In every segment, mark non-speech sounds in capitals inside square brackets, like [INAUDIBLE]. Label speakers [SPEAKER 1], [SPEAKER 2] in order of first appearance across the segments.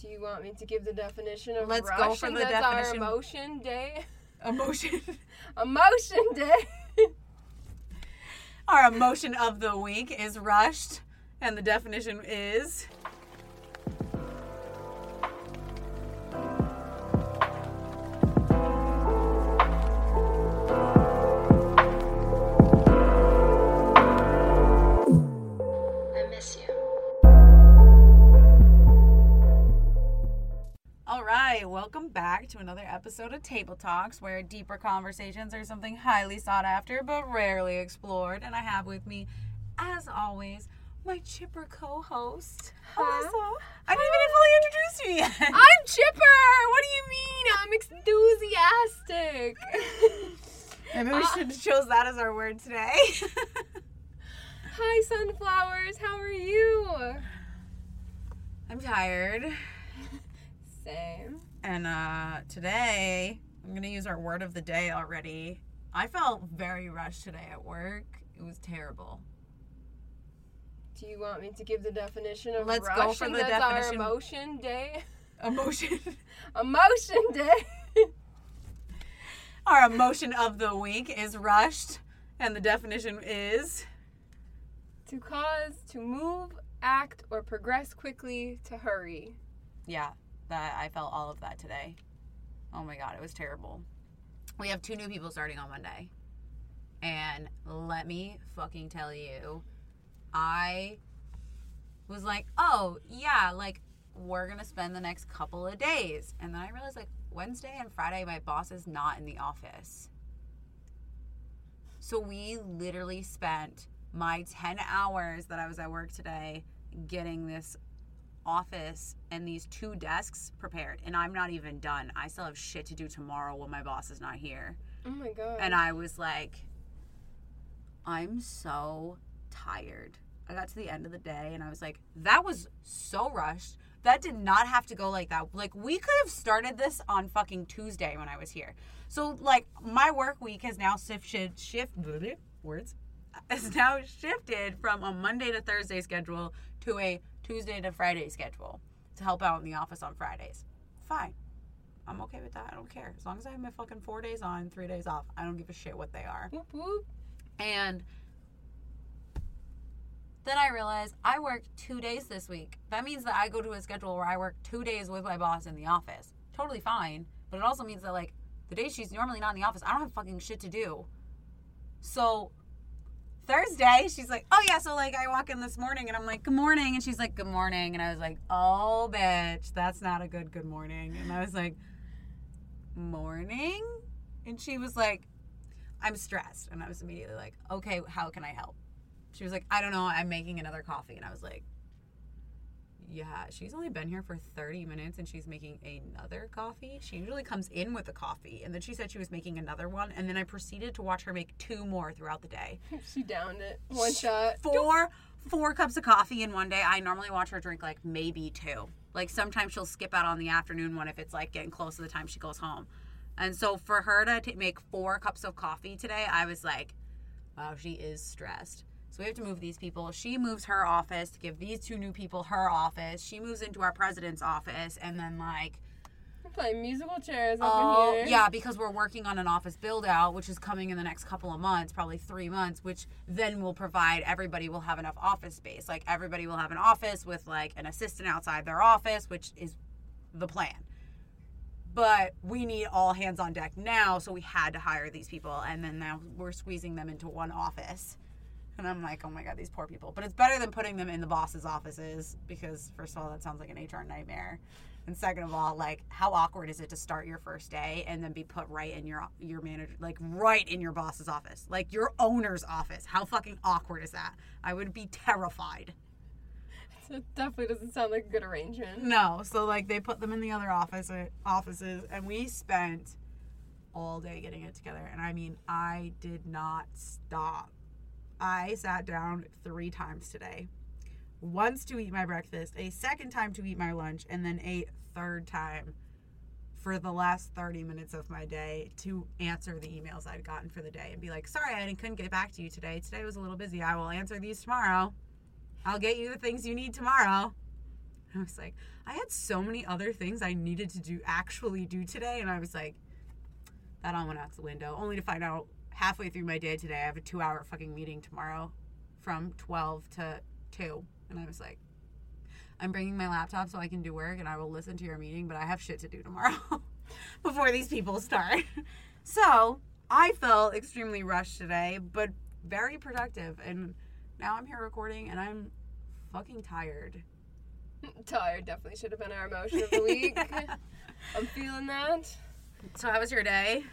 [SPEAKER 1] Do you want me to give the definition of
[SPEAKER 2] Let's
[SPEAKER 1] rush?
[SPEAKER 2] go for the
[SPEAKER 1] that's
[SPEAKER 2] definition.
[SPEAKER 1] Our emotion day.
[SPEAKER 2] Emotion. [LAUGHS]
[SPEAKER 1] emotion day.
[SPEAKER 2] Our emotion of the week is rushed, and the definition is to another episode of Table Talks, where deeper conversations are something highly sought after but rarely explored. And I have with me, as always, my chipper co-host,
[SPEAKER 1] Huh?
[SPEAKER 2] Alyssa. I didn't even fully introduce you yet. [LAUGHS]
[SPEAKER 1] I'm chipper. What do you mean? I'm enthusiastic. [LAUGHS]
[SPEAKER 2] Maybe we uh, should have chose that as our word today. [LAUGHS]
[SPEAKER 1] Hi, sunflowers. How are you?
[SPEAKER 2] I'm tired,
[SPEAKER 1] Same.
[SPEAKER 2] And uh, today I'm gonna use our word of the day already. I felt very rushed today at work. It was terrible.
[SPEAKER 1] Do you want me to give the definition of
[SPEAKER 2] Let's
[SPEAKER 1] rush?
[SPEAKER 2] go for the
[SPEAKER 1] that's
[SPEAKER 2] definition.
[SPEAKER 1] Our emotion day.
[SPEAKER 2] Emotion. [LAUGHS]
[SPEAKER 1] Emotion day. [LAUGHS]
[SPEAKER 2] Our emotion of the week is rushed, and the definition is
[SPEAKER 1] to cause, to move, act, or progress quickly, to hurry.
[SPEAKER 2] yeah. That I felt all of that today. Oh my god, it was terrible. We have two new people starting on Monday, and let me fucking tell you, I was like, oh yeah, like we're gonna spend the next couple of days, and then I realized like Wednesday and Friday, my boss is not in the office. So we literally spent my 10 hours that I was at work today getting this office and these two desks prepared. And I'm not even done. I still have shit to do tomorrow when my boss is not here.
[SPEAKER 1] Oh my god.
[SPEAKER 2] And I was like, I'm so tired. I got to the end of the day and I was like, that was so rushed. That did not have to go like that. Like, we could have started this on fucking Tuesday when I was here. So, like, my work week has now shifted, shift, words, [LAUGHS] has now shifted from a Monday to Thursday schedule to a Tuesday to Friday schedule to help out in the office on Fridays. Fine. I'm okay with that. I don't care. As long as I have my fucking four days on, three days off, I don't give a shit what they are.
[SPEAKER 1] Whoop whoop.
[SPEAKER 2] And then I realized I worked two days this week. That means that I go to a schedule where I work two days with my boss in the office. Totally fine. But it also means that, like, the days she's normally not in the office, I don't have fucking shit to do. So Thursday, she's like, oh yeah, so like I walk in this morning and I'm like, good morning. And she's like, good morning. And I was like, oh, bitch, that's not a good good morning. And I was like, morning? And she was like, I'm stressed. And I was immediately like, okay, how can I help? She was like, I don't know, I'm making another coffee. And I was like, yeah, she's only been here for 30 minutes and she's making another coffee. She usually comes in with a coffee. And then she said she was making another one. And then I proceeded to watch her make two more throughout the day. [LAUGHS]
[SPEAKER 1] She downed it. One shot.
[SPEAKER 2] Four four cups of coffee in one day. I normally watch her drink like maybe two. Like sometimes she'll skip out on the afternoon one if it's like getting close to the time she goes home. And so for her to t- make four cups of coffee today, I was like, wow, she is stressed. We have to move these people. She moves her office to give these two new people her office. She moves into our president's office and then like
[SPEAKER 1] We're playing musical chairs up
[SPEAKER 2] Oh,
[SPEAKER 1] in here.
[SPEAKER 2] yeah, because we're working on an office build out, which is coming in the next couple of months, probably three months, which then will provide everybody will have enough office space. Like everybody will have an office with like an assistant outside their office, which is the plan. But we need all hands on deck now, so we had to hire these people, and then now we're squeezing them into one office. And I'm like, oh my god, these poor people. But it's better than putting them in the boss's offices because, first of all, that sounds like an HR nightmare. And second of all, like, how awkward is it to start your first day and then be put right in your your manager, like right in your boss's office, like your owner's office? How fucking awkward is that? I would be terrified.
[SPEAKER 1] It definitely doesn't sound like a good arrangement.
[SPEAKER 2] No, so like they put them in the other office offices, and we spent all day getting it together. And I mean, I did not stop. I sat down three times today. Once to eat my breakfast, a second time to eat my lunch, and then a third time for the last 30 minutes of my day to answer the emails I'd gotten for the day and be like, sorry, I couldn't get back to you today. Today was a little busy. I will answer these tomorrow. I'll get you the things you need tomorrow. I was like, I had so many other things I needed to do actually do today, and I was like, that all went out the window. Only to find out halfway through my day today, I have a two-hour fucking meeting tomorrow, from twelve to two, and I was like, I'm bringing my laptop so I can do work, and I will listen to your meeting, but I have shit to do tomorrow [LAUGHS] before these people start. [LAUGHS] so I felt extremely rushed today, but very productive, and now I'm here recording, and I'm fucking tired. [LAUGHS]
[SPEAKER 1] Tired definitely should have been our emotion of the week. I'm feeling that.
[SPEAKER 2] So how was your day?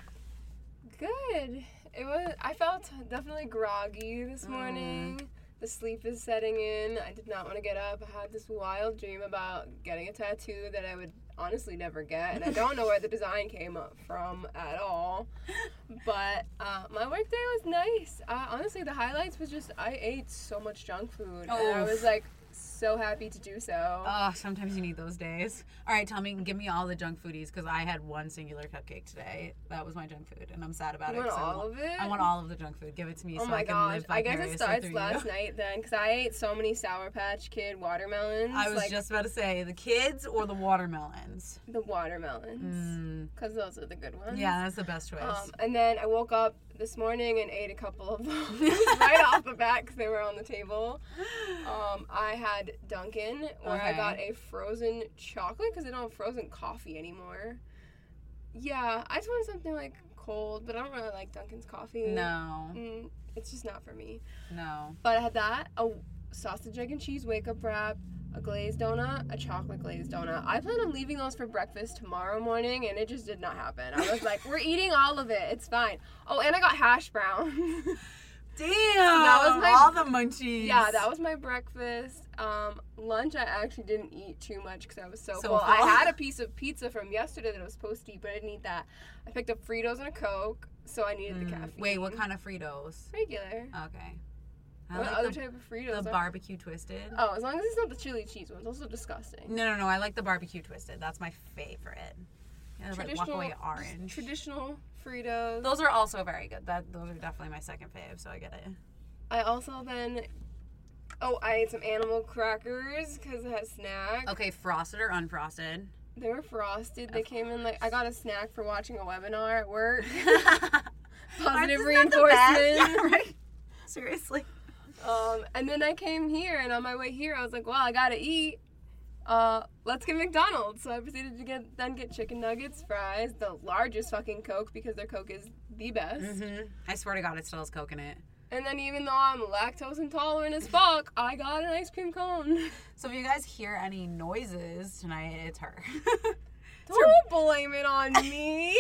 [SPEAKER 1] Good. It was. I felt definitely groggy this
[SPEAKER 2] Mm.
[SPEAKER 1] morning. The sleep is setting in. I did not want to get up. I had this wild dream about getting a tattoo that I would honestly never get, and I don't know where the design came up from at all. But uh, my work day was nice. Uh, honestly, the highlights was just I ate so much junk food, and I was like so happy to do so.
[SPEAKER 2] Oh, sometimes you need those days. All right, tell me, give me all the junk foodies because I had one singular cupcake today. That was my junk food, and I'm sad about
[SPEAKER 1] You
[SPEAKER 2] it.
[SPEAKER 1] want
[SPEAKER 2] 'cause I
[SPEAKER 1] all
[SPEAKER 2] want-
[SPEAKER 1] of it?
[SPEAKER 2] I want all of the junk food. Give it to me
[SPEAKER 1] Oh
[SPEAKER 2] so
[SPEAKER 1] my
[SPEAKER 2] I can
[SPEAKER 1] gosh!
[SPEAKER 2] live
[SPEAKER 1] I guess it starts last
[SPEAKER 2] you.
[SPEAKER 1] night then, because I ate so many Sour Patch Kid watermelons.
[SPEAKER 2] I was
[SPEAKER 1] like,
[SPEAKER 2] just about to say the kids or the watermelons.
[SPEAKER 1] the watermelons,
[SPEAKER 2] Mm,
[SPEAKER 1] because those are the good ones.
[SPEAKER 2] yeah, that's the best choice.
[SPEAKER 1] Um, and then I woke up this morning and ate a couple of them [LAUGHS] right off the bat because they were on the table. Um, I had Dunkin', where I got a frozen chocolate because they don't have frozen coffee anymore. Yeah, I just wanted something like cold, but I don't really like Dunkin's coffee.
[SPEAKER 2] no,
[SPEAKER 1] Mm, it's just not for me.
[SPEAKER 2] no.
[SPEAKER 1] But I had that, a sausage, egg, and cheese wake up wrap, a glazed donut, a chocolate glazed donut. I plan on leaving those for breakfast tomorrow morning, and it just did not happen. I was like, we're eating all of it. It's fine. Oh, and I got hash browns. [LAUGHS]
[SPEAKER 2] Damn, That
[SPEAKER 1] was my-
[SPEAKER 2] all the munchies.
[SPEAKER 1] yeah, that was my breakfast. Um, lunch, I actually didn't eat too much because I was so,
[SPEAKER 2] So
[SPEAKER 1] full. I had a piece of pizza from yesterday that I was supposed to eat, but I didn't eat that. I picked up Fritos and a Coke, so I needed the
[SPEAKER 2] Mm,
[SPEAKER 1] caffeine.
[SPEAKER 2] Wait, what kind of Fritos?
[SPEAKER 1] Regular.
[SPEAKER 2] Okay. I
[SPEAKER 1] what
[SPEAKER 2] like
[SPEAKER 1] other
[SPEAKER 2] the,
[SPEAKER 1] type of Fritos?
[SPEAKER 2] the
[SPEAKER 1] are-
[SPEAKER 2] barbecue twisted.
[SPEAKER 1] Oh, as long as it's not the chili cheese ones. Those are disgusting.
[SPEAKER 2] No, no, no. I like the barbecue twisted. That's my favorite. Yeah, like orange.
[SPEAKER 1] Traditional Fritos.
[SPEAKER 2] Those are also very good. That those are definitely my second fave, so I get it.
[SPEAKER 1] I also then. Oh, I ate some animal crackers because I had snack.
[SPEAKER 2] Okay, frosted or unfrosted?
[SPEAKER 1] They were frosted. They came in like I got a snack for watching a webinar at work. [LAUGHS] [LAUGHS] Positive reinforcement. [LAUGHS]
[SPEAKER 2] Yeah, right. Seriously.
[SPEAKER 1] Um, and then I came here, and on my way here, I was like, "Well, I gotta eat. Uh, let's get McDonald's." So I proceeded to get then get chicken nuggets, fries, the largest fucking Coke because their Coke is the best.
[SPEAKER 2] hmm I swear to God, it still has Coke in it.
[SPEAKER 1] And then even though I'm lactose intolerant as fuck, I got an ice cream cone.
[SPEAKER 2] So if you guys hear any noises tonight, it's her. [LAUGHS]
[SPEAKER 1] Don't blame it on [LAUGHS] me.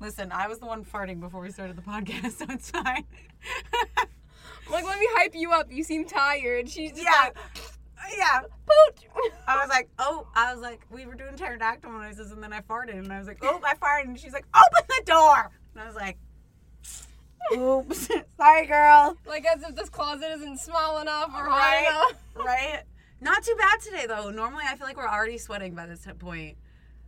[SPEAKER 2] Listen, I was the one farting before we started the podcast, [LAUGHS] so it's fine.
[SPEAKER 1] Like, let me hype you up. You seem tired. She's just
[SPEAKER 2] yeah.
[SPEAKER 1] like, uh,
[SPEAKER 2] Yeah.
[SPEAKER 1] Boot.
[SPEAKER 2] I was like, oh, I was like, we were doing pterodactyl noises, and then I farted, and I was like, [LAUGHS] oh, I farted, and she's like, open the door, and I was like, oops, [LAUGHS] sorry, girl.
[SPEAKER 1] like as if this closet isn't small enough or
[SPEAKER 2] Right.
[SPEAKER 1] high enough.
[SPEAKER 2] Right? Not too bad today, though. Normally, I feel like we're already sweating by this point.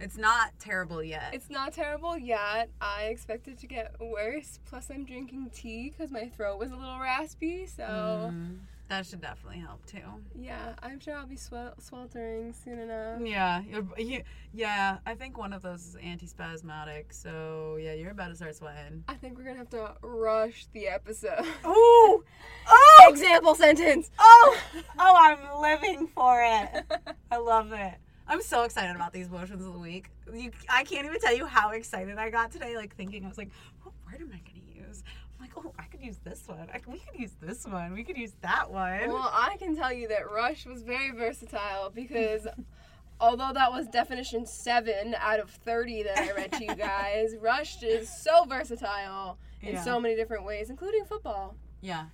[SPEAKER 2] It's not terrible yet.
[SPEAKER 1] It's not terrible yet. I expect it to get worse. Plus, I'm drinking tea because my throat was a little raspy. So,
[SPEAKER 2] Mm, that should definitely help too.
[SPEAKER 1] yeah, I'm sure I'll be swel- sweltering soon enough.
[SPEAKER 2] Yeah, you're, yeah. I think one of those is antispasmodic, so yeah, you're about to start sweating.
[SPEAKER 1] I think we're gonna have to rush the episode. [LAUGHS]
[SPEAKER 2] Oh, [LAUGHS] oh,
[SPEAKER 1] Example sentence.
[SPEAKER 2] oh, oh! I'm living for it. I love it. I'm so excited about these motions of the week. You, I can't even tell you how excited I got today. Like thinking, I was like, what word am I gonna use? I'm like, oh, I could use this one. I, we could use this one. We could use that one.
[SPEAKER 1] Well, I can tell you that Rush was very versatile because [LAUGHS] although that was definition 7 out of 30 that I read to you guys, [LAUGHS] Rush is so versatile in
[SPEAKER 2] Yeah.
[SPEAKER 1] so many different ways, including football.
[SPEAKER 2] yeah.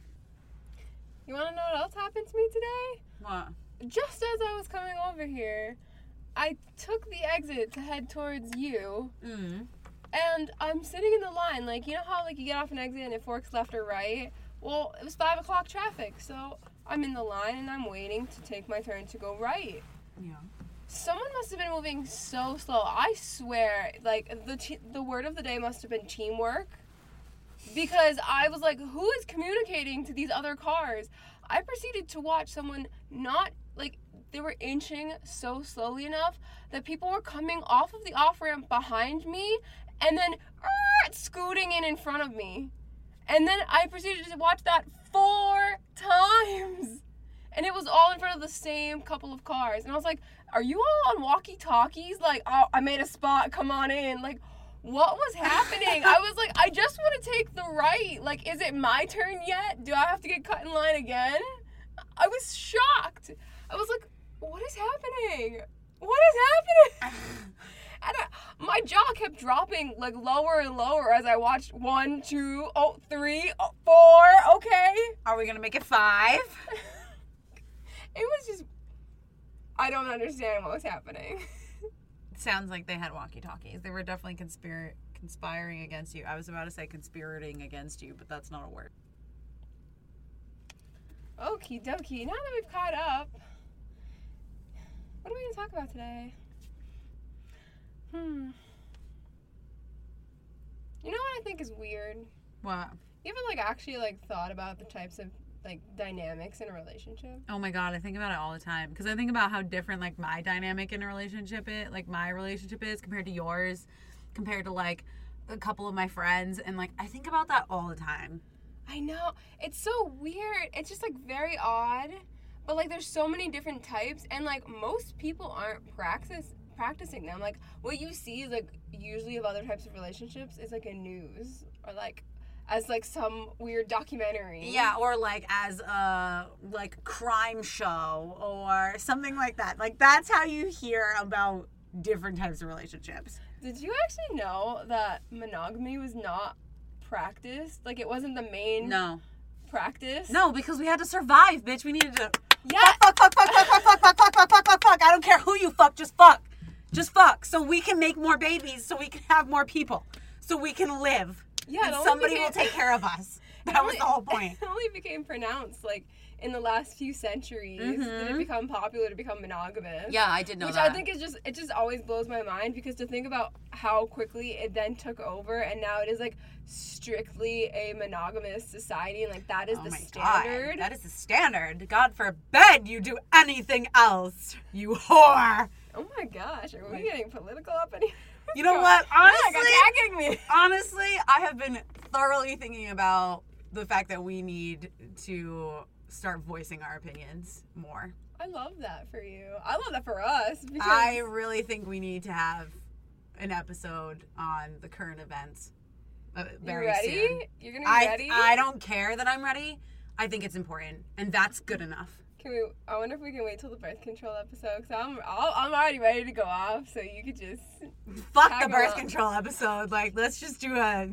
[SPEAKER 1] You want to know what else happened to me today?
[SPEAKER 2] What?
[SPEAKER 1] Just as I was coming over here, I took the exit to head towards you,
[SPEAKER 2] Mm.
[SPEAKER 1] and I'm sitting in the line. Like, you know how like you get off an exit and it forks left or right? Well, it was 5 o'clock traffic, so I'm in the line and I'm waiting to take my turn to go right.
[SPEAKER 2] Yeah.
[SPEAKER 1] Someone must have been moving so slow. I swear, like the t- the word of the day must have been teamwork, because I was like, who is communicating to these other cars? I proceeded to watch someone not like they were inching so slowly enough that people were coming off of the off ramp behind me and then er, scooting in in front of me. And then I proceeded to watch that four times. And it was all in front of the same couple of cars. And I was like, are you all on walkie talkies? Like, oh, I made a spot, come on in. Like, what was happening? I was like, I just want to take the right. Like, is it my turn yet? Do I have to get cut in line again? I was shocked. I was like, what is happening? What is happening? [LAUGHS] [LAUGHS] And I, my jaw kept dropping like lower and lower as I watched one, two, oh, three, oh, four. Okay.
[SPEAKER 2] Are we gonna make it five? [LAUGHS]
[SPEAKER 1] It was just, I don't understand what was happening.
[SPEAKER 2] Sounds like they had walkie talkies. They were definitely conspir- conspiring against you. I was about to say conspirating against you, but that's not a word.
[SPEAKER 1] Okie dokie. Now that we've caught up, what are we going to talk about today? Hmm. You know what I think is weird?
[SPEAKER 2] What?
[SPEAKER 1] You ever like actually like thought about the types of like dynamics in a relationship?
[SPEAKER 2] Oh my god, I think about it all the time because I think about how different like my dynamic in a relationship is, like my relationship is compared to yours, compared to like a couple of my friends, and like I think about that all the time.
[SPEAKER 1] I know. It's so weird. It's just like very odd. But like there's so many different types and like most people aren't practice practicing them. Like what you see is like usually of other types of relationships is like a news or like as like some weird documentary.
[SPEAKER 2] Yeah, or like as a like crime show or something like that. Like that's how you hear about different types of relationships.
[SPEAKER 1] Did you actually know that monogamy was not practiced? Like it wasn't the main
[SPEAKER 2] No.
[SPEAKER 1] practice?
[SPEAKER 2] No, because we had to survive, bitch. We needed to
[SPEAKER 1] Yeah.
[SPEAKER 2] fuck, fuck, fuck, fuck, fuck, fuck, fuck, fuck, fuck, fuck, fuck, fuck. I don't care who you fuck, just fuck. Just fuck. So we can make more babies, so we can have more people. So we can live.
[SPEAKER 1] Yeah,
[SPEAKER 2] and
[SPEAKER 1] only
[SPEAKER 2] somebody will take care of us. [LAUGHS] That was the whole point. [LAUGHS]
[SPEAKER 1] It only became pronounced like in the last few centuries did
[SPEAKER 2] Mhm.
[SPEAKER 1] it become popular to become monogamous.
[SPEAKER 2] Yeah, I did know
[SPEAKER 1] Which
[SPEAKER 2] that.
[SPEAKER 1] I think is just it just always blows my mind because to think about how quickly it then took over and now it is like strictly a monogamous society and like that is
[SPEAKER 2] oh
[SPEAKER 1] the standard.
[SPEAKER 2] God, that is the standard. God forbid you do anything else, you whore.
[SPEAKER 1] oh my gosh, are we
[SPEAKER 2] Like-
[SPEAKER 1] getting political up in here? [LAUGHS]
[SPEAKER 2] You know what? Honestly, [LAUGHS] honestly, I have been thoroughly thinking about the fact that we need to start voicing our opinions more.
[SPEAKER 1] I love that for you. I love that for us because
[SPEAKER 2] I really think we need to have an episode on the current events uh,
[SPEAKER 1] you
[SPEAKER 2] very
[SPEAKER 1] ready?
[SPEAKER 2] soon.
[SPEAKER 1] You're gonna be
[SPEAKER 2] I,
[SPEAKER 1] ready?
[SPEAKER 2] I don't care that I'm ready. I think it's important, and that's good enough.
[SPEAKER 1] Can we? I wonder if we can wait till the birth control episode because I'm I'll, I'm already ready to go off. So you could just
[SPEAKER 2] Fuck the birth control episode. Like, let's just do a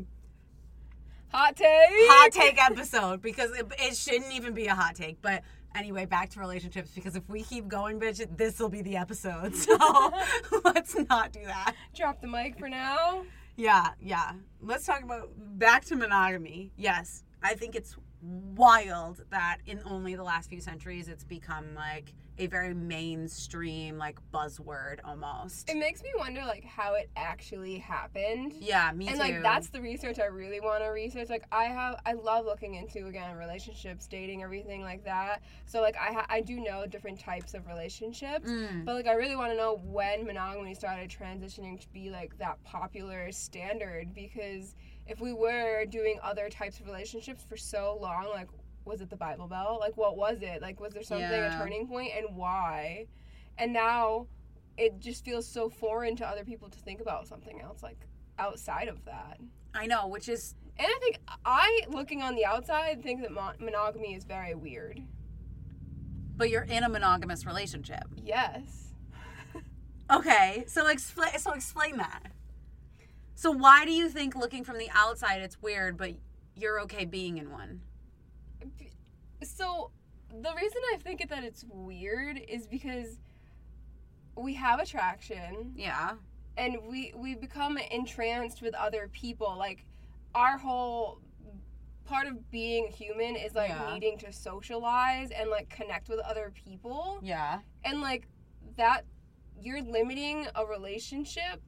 [SPEAKER 1] hot take.
[SPEAKER 2] hot take episode because it, it shouldn't even be a hot take. But anyway, back to relationships because if we keep going, bitch, this will be the episode. [LAUGHS] So [LAUGHS] let's not do that.
[SPEAKER 1] Drop the mic for now.
[SPEAKER 2] Yeah, yeah. Let's talk about back to monogamy. Yes, I think it's wild that in only the last few centuries it's become like a very mainstream like buzzword almost.
[SPEAKER 1] It makes me wonder like how it actually happened.
[SPEAKER 2] Yeah, me
[SPEAKER 1] and
[SPEAKER 2] too.
[SPEAKER 1] like that's the research I really want to research. Like I have, I love looking into again relationships, dating, everything like that. So like I ha- I do know different types of relationships,
[SPEAKER 2] Mm.
[SPEAKER 1] but like I really want to know when monogamy started transitioning to be like that popular standard. Because if we were doing other types of relationships for so long, like was it the Bible Belt? Like what was it? Like was there something
[SPEAKER 2] Yeah.
[SPEAKER 1] a turning point, and why? And now it just feels so foreign to other people to think about something else like outside of that.
[SPEAKER 2] I know, which is
[SPEAKER 1] And I think I, looking on the outside, think that mon- monogamy is very weird.
[SPEAKER 2] but you're in a monogamous relationship.
[SPEAKER 1] Yes.
[SPEAKER 2] Okay, so explain so explain that. So why do you think looking from the outside it's weird but you're okay being in one?
[SPEAKER 1] So the reason I think that it's weird is because we have attraction
[SPEAKER 2] Yeah.
[SPEAKER 1] and we we become entranced with other people. Like our whole part of being human is like
[SPEAKER 2] Yeah.
[SPEAKER 1] needing to socialize and like connect with other people.
[SPEAKER 2] Yeah.
[SPEAKER 1] and like that you're limiting a relationship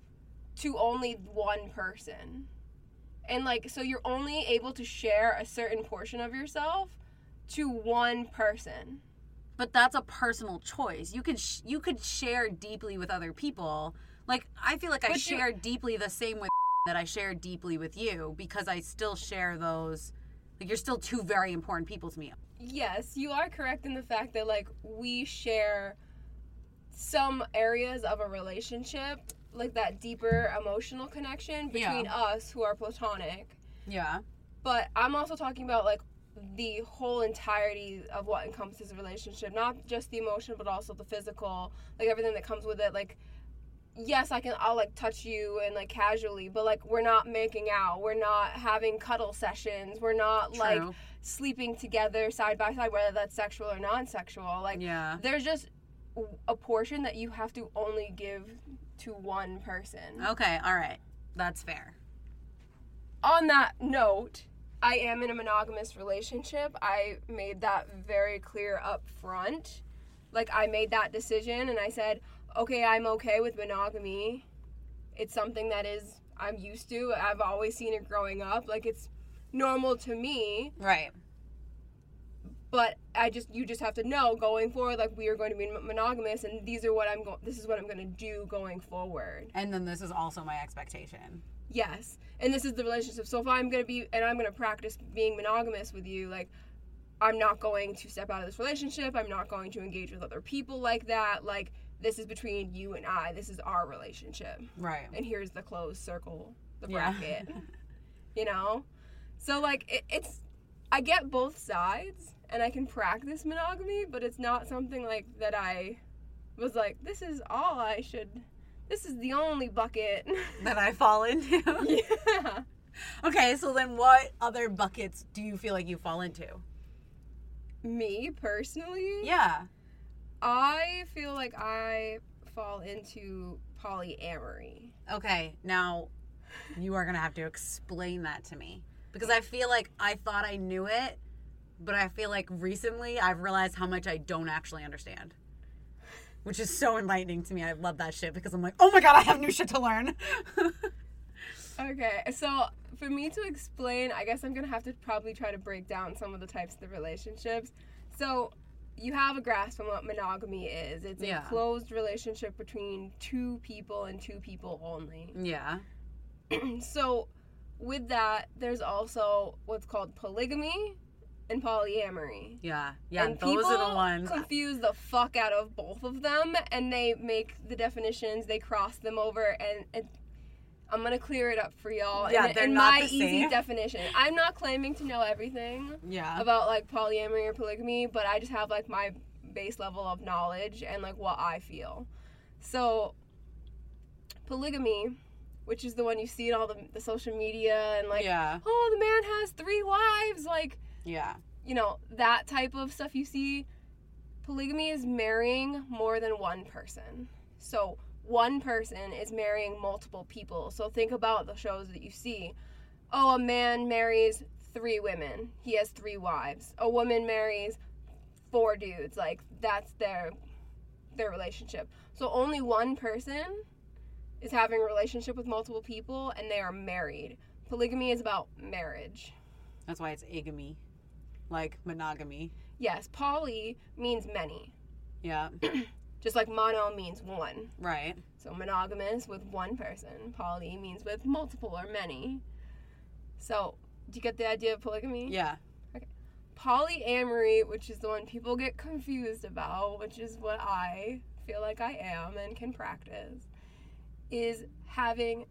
[SPEAKER 1] to only one person and like so you're only able to share a certain portion of yourself to one person
[SPEAKER 2] but that's a personal choice. You could sh- you could share deeply with other people. Like I feel like I
[SPEAKER 1] But you-
[SPEAKER 2] share deeply the same with [LAUGHS] that I share deeply with you because I still share those. Like you're still two very important people to me.
[SPEAKER 1] Yes, you are correct in the fact that like we share some areas of a relationship, like that deeper emotional connection between
[SPEAKER 2] Yeah.
[SPEAKER 1] us who are platonic.
[SPEAKER 2] Yeah.
[SPEAKER 1] But I'm also talking about like the whole entirety of what encompasses a relationship, not just the emotion, but also the physical, like everything that comes with it. Like, yes, I can, I'll like touch you and like casually, but like we're not making out, we're not having cuddle sessions, we're not like sleeping together side by side, whether that's sexual or non-sexual. Like,
[SPEAKER 2] Yeah.
[SPEAKER 1] there's just a portion that you have to only give to one person.
[SPEAKER 2] Okay. All right. That's fair.
[SPEAKER 1] on that note, I am in a monogamous relationship. I made that very clear up front. Like I made that decision and I said, "Okay, I'm okay with monogamy. It's something that is I'm used to. I've always seen it growing up. Like it's normal to me,
[SPEAKER 2] Right.
[SPEAKER 1] but I just you just have to know going forward like we are going to be monogamous and these are what I'm going this is what I'm going to do going forward."
[SPEAKER 2] And then this is also my expectation.
[SPEAKER 1] Yes. And this is the relationship. So if I'm going to be and I'm going to practice being monogamous with you, like I'm not going to step out of this relationship. I'm not going to engage with other people like that. Like this is between you and I. This is our relationship.
[SPEAKER 2] Right.
[SPEAKER 1] And here's the closed circle, the
[SPEAKER 2] Yeah.
[SPEAKER 1] bracket. you know? So like it, it's I get both sides and I can practice monogamy, but it's not something like that I was like this is all I should this is the only bucket. [LAUGHS]
[SPEAKER 2] that I fall into.
[SPEAKER 1] yeah.
[SPEAKER 2] okay, so then what other buckets do you feel like you fall into?
[SPEAKER 1] Me personally,
[SPEAKER 2] Yeah.
[SPEAKER 1] I feel like I fall into polyamory.
[SPEAKER 2] Okay, now you are going to have to explain that to me because I feel like I thought I knew it, but I feel like recently I've realized how much I don't actually understand. Which is so enlightening to me. I love that shit because I'm like, oh my god, I have new shit to learn. [LAUGHS]
[SPEAKER 1] Okay, so for me to explain, I guess I'm gonna have to probably try to break down some of the types of the relationships. So you have a grasp on what monogamy is. It's
[SPEAKER 2] Yeah.
[SPEAKER 1] a closed relationship between two people and two people only.
[SPEAKER 2] yeah. [CLEARS THROAT]
[SPEAKER 1] so with that, there's also what's called polygamy and polyamory.
[SPEAKER 2] Yeah. Yeah.
[SPEAKER 1] and
[SPEAKER 2] those are the ones.
[SPEAKER 1] confuse the fuck out of both of them and they make the definitions they cross them over and it, i'm gonna clear it up for y'all
[SPEAKER 2] Yeah,
[SPEAKER 1] in,
[SPEAKER 2] they're
[SPEAKER 1] in
[SPEAKER 2] not
[SPEAKER 1] my
[SPEAKER 2] the
[SPEAKER 1] easy
[SPEAKER 2] same.
[SPEAKER 1] definition i'm not claiming to know everything
[SPEAKER 2] Yeah.
[SPEAKER 1] about like polyamory or polygamy but i just have like my base level of knowledge and like what i feel so polygamy which is the one you see in all the, the social media and like
[SPEAKER 2] yeah.
[SPEAKER 1] oh the man has three wives like
[SPEAKER 2] Yeah.
[SPEAKER 1] you know, that type of stuff you see, polygamy is marrying more than one person. So one person is marrying multiple people. So think about the shows that you see. Oh, a man marries three women. He has three wives. A woman marries four dudes. Like that's their their relationship. So only one person is having a relationship with multiple people and they are married. Polygamy is about marriage.
[SPEAKER 2] That's why it's agamy, like monogamy.
[SPEAKER 1] Yes, poly means many,
[SPEAKER 2] Yeah. [CLEARS THROAT]
[SPEAKER 1] just like mono means one.
[SPEAKER 2] Right.
[SPEAKER 1] So monogamous with one person, poly means with multiple or many. So, do you get the idea of polygamy?
[SPEAKER 2] Yeah. Okay.
[SPEAKER 1] Polyamory, which is the one people get confused about, which is what I feel like I am and can practice, is having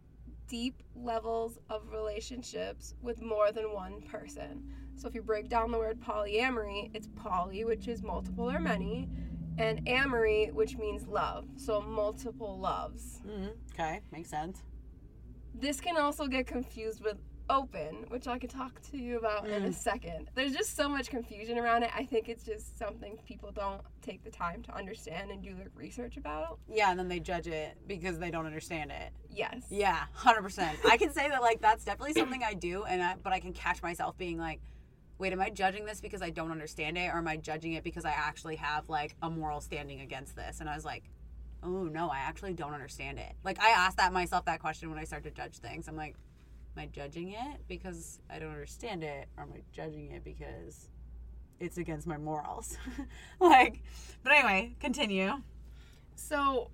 [SPEAKER 1] deep levels of relationships with more than one person. So if you break down the word polyamory, it's poly, which is multiple or many, and amory, which means love. So multiple loves.
[SPEAKER 2] mm Okay. Makes sense.
[SPEAKER 1] This can also get confused with open, which I could talk to you about in a second. There's just so much confusion around it. I think it's just something people don't take the time to understand and do their research about.
[SPEAKER 2] Yeah, and then they judge it because they don't understand it.
[SPEAKER 1] Yes.
[SPEAKER 2] Yeah, hundred percent. I can say that like that's definitely something I do, and I, but I can catch myself being like, wait, am I judging this because I don't understand it, or am I judging it because I actually have like a moral standing against this? And I was like, oh no, I actually don't understand it. Like I asked that myself that question when I start to judge things. I'm like, am I judging it because I don't understand it, or am I judging it because it's against my morals. [LAUGHS] like, but anyway, continue.
[SPEAKER 1] So,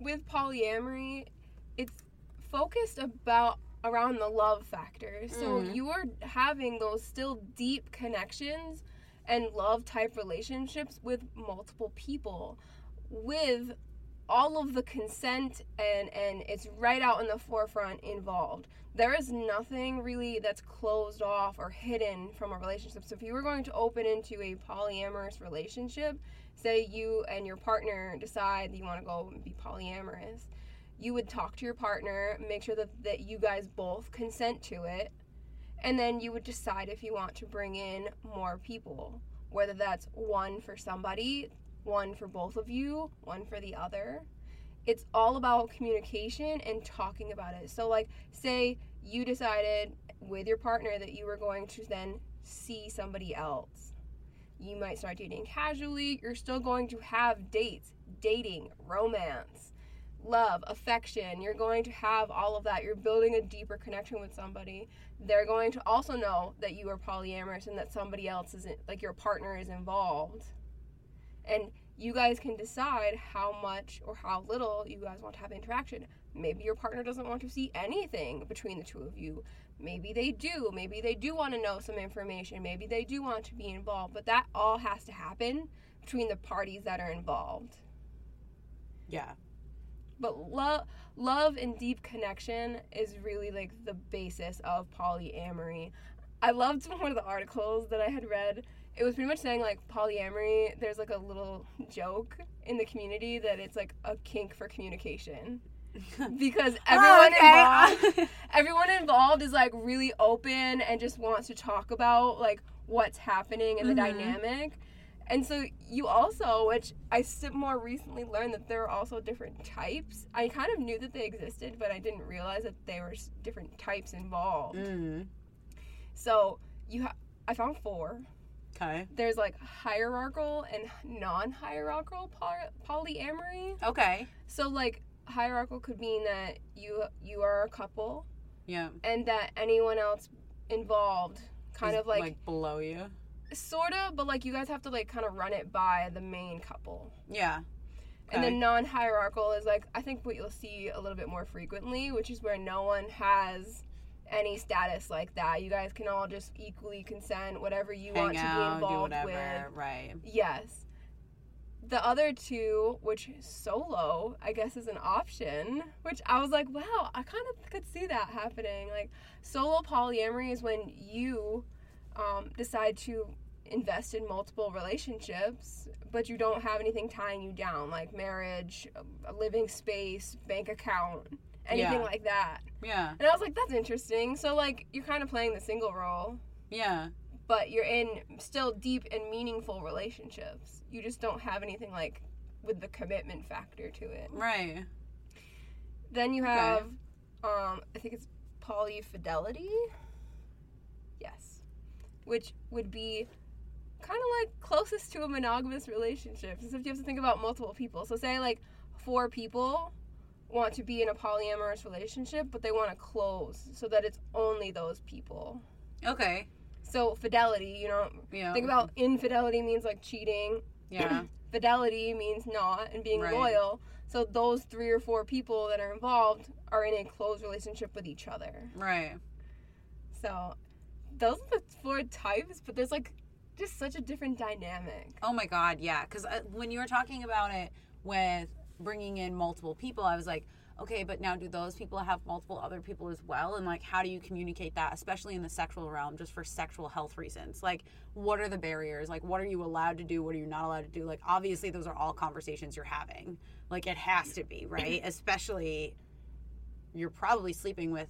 [SPEAKER 1] with polyamory, it's focused about around the love factor. So
[SPEAKER 2] Mm.
[SPEAKER 1] you are having those still deep connections and love type relationships with multiple people with all of the consent and and it's right out in the forefront involved. There is nothing really that's closed off or hidden from a relationship. So if you were going to open into a polyamorous relationship, say you and your partner decide that you want to go and be polyamorous, you would talk to your partner, make sure that, that you guys both consent to it, and then you would decide if you want to bring in more people, whether that's one for somebody, one for both of you, one for the other. It's all about communication and talking about it. So, like, say you decided with your partner that you were going to then see somebody else. You might start dating casually. You're still going to have dates, dating, romance, love, affection. You're going to have all of that. You're building a deeper connection with somebody. They're going to also know that you are polyamorous and that somebody else isn't, like your partner is involved. And you guys can decide how much or how little you guys want to have interaction. Maybe your partner doesn't want to see anything between the two of you. Maybe they do. Maybe they do want to know some information. Maybe they do want to be involved. But that all has to happen between the parties that are involved.
[SPEAKER 2] Yeah.
[SPEAKER 1] But love, love and deep connection is really like the basis of polyamory. I loved [LAUGHS] one of the articles that I had read. It was pretty much saying like polyamory. There's like a little joke in the community that it's like a kink for communication [LAUGHS] because everyone
[SPEAKER 2] Oh, okay.
[SPEAKER 1] involved, [LAUGHS] everyone involved is like really open and just wants to talk about like what's happening and the
[SPEAKER 2] Mhm.
[SPEAKER 1] dynamic. And so you also, which I more recently learned that there are also different types. I kind of knew that they existed, but I didn't realize that there were different types involved.
[SPEAKER 2] Mm.
[SPEAKER 1] So you, ha- I found four.
[SPEAKER 2] Okay.
[SPEAKER 1] There's like hierarchical and non-hierarchical poly- polyamory.
[SPEAKER 2] Okay.
[SPEAKER 1] So like hierarchical could mean that you you are a couple
[SPEAKER 2] Yeah.
[SPEAKER 1] and that anyone else involved kind
[SPEAKER 2] Is,
[SPEAKER 1] of like,
[SPEAKER 2] below you.
[SPEAKER 1] Sort of but like you guys have to like kind of run it by the main couple
[SPEAKER 2] Yeah.
[SPEAKER 1] and then non-hierarchical is like i think what you'll see a little bit more frequently which is where no one has any status like that you guys can all just equally consent whatever you want
[SPEAKER 2] Hang
[SPEAKER 1] to be
[SPEAKER 2] out, do
[SPEAKER 1] involved
[SPEAKER 2] whatever.
[SPEAKER 1] with
[SPEAKER 2] Right.
[SPEAKER 1] yes the other two which solo i guess is an option which i was like wow i kind of could see that happening like solo polyamory is when you um, decide to invest in multiple relationships but you don't have anything tying you down like marriage a living space bank account anything
[SPEAKER 2] Yeah.
[SPEAKER 1] like that
[SPEAKER 2] Yeah.
[SPEAKER 1] and i was like that's interesting so like you're kind of playing the single role
[SPEAKER 2] Yeah.
[SPEAKER 1] but you're in still deep and meaningful relationships. You just don't have anything like with the commitment factor to it.
[SPEAKER 2] Right.
[SPEAKER 1] Then you
[SPEAKER 2] Okay.
[SPEAKER 1] have, um, I think it's polyfidelity. Yes, which would be kind of like closest to a monogamous relationship. If you have to think about multiple people. So say like four people want to be in a polyamorous relationship, but they want to close so that it's only those people.
[SPEAKER 2] Okay.
[SPEAKER 1] So fidelity, you know,
[SPEAKER 2] Yeah.
[SPEAKER 1] Think about infidelity means like cheating.
[SPEAKER 2] Yeah. [CLEARS THROAT]
[SPEAKER 1] Fidelity means not and being
[SPEAKER 2] Right.
[SPEAKER 1] loyal. So those three or four people that are involved are in a close relationship with each other.
[SPEAKER 2] right.
[SPEAKER 1] So those are the four types, but there's like just such a different dynamic.
[SPEAKER 2] Oh my god, yeah. Because uh, when you were talking about it with bringing in multiple people, I was like, okay, but now do those people have multiple other people as well? And like, how do you communicate that, especially in the sexual realm, just for sexual health reasons? Like, what are the barriers? Like, what are you allowed to do? What are you not allowed to do? Like, obviously, those are all conversations you're having. Like, it has to be, right? [CLEARS THROAT] especially, you're probably sleeping with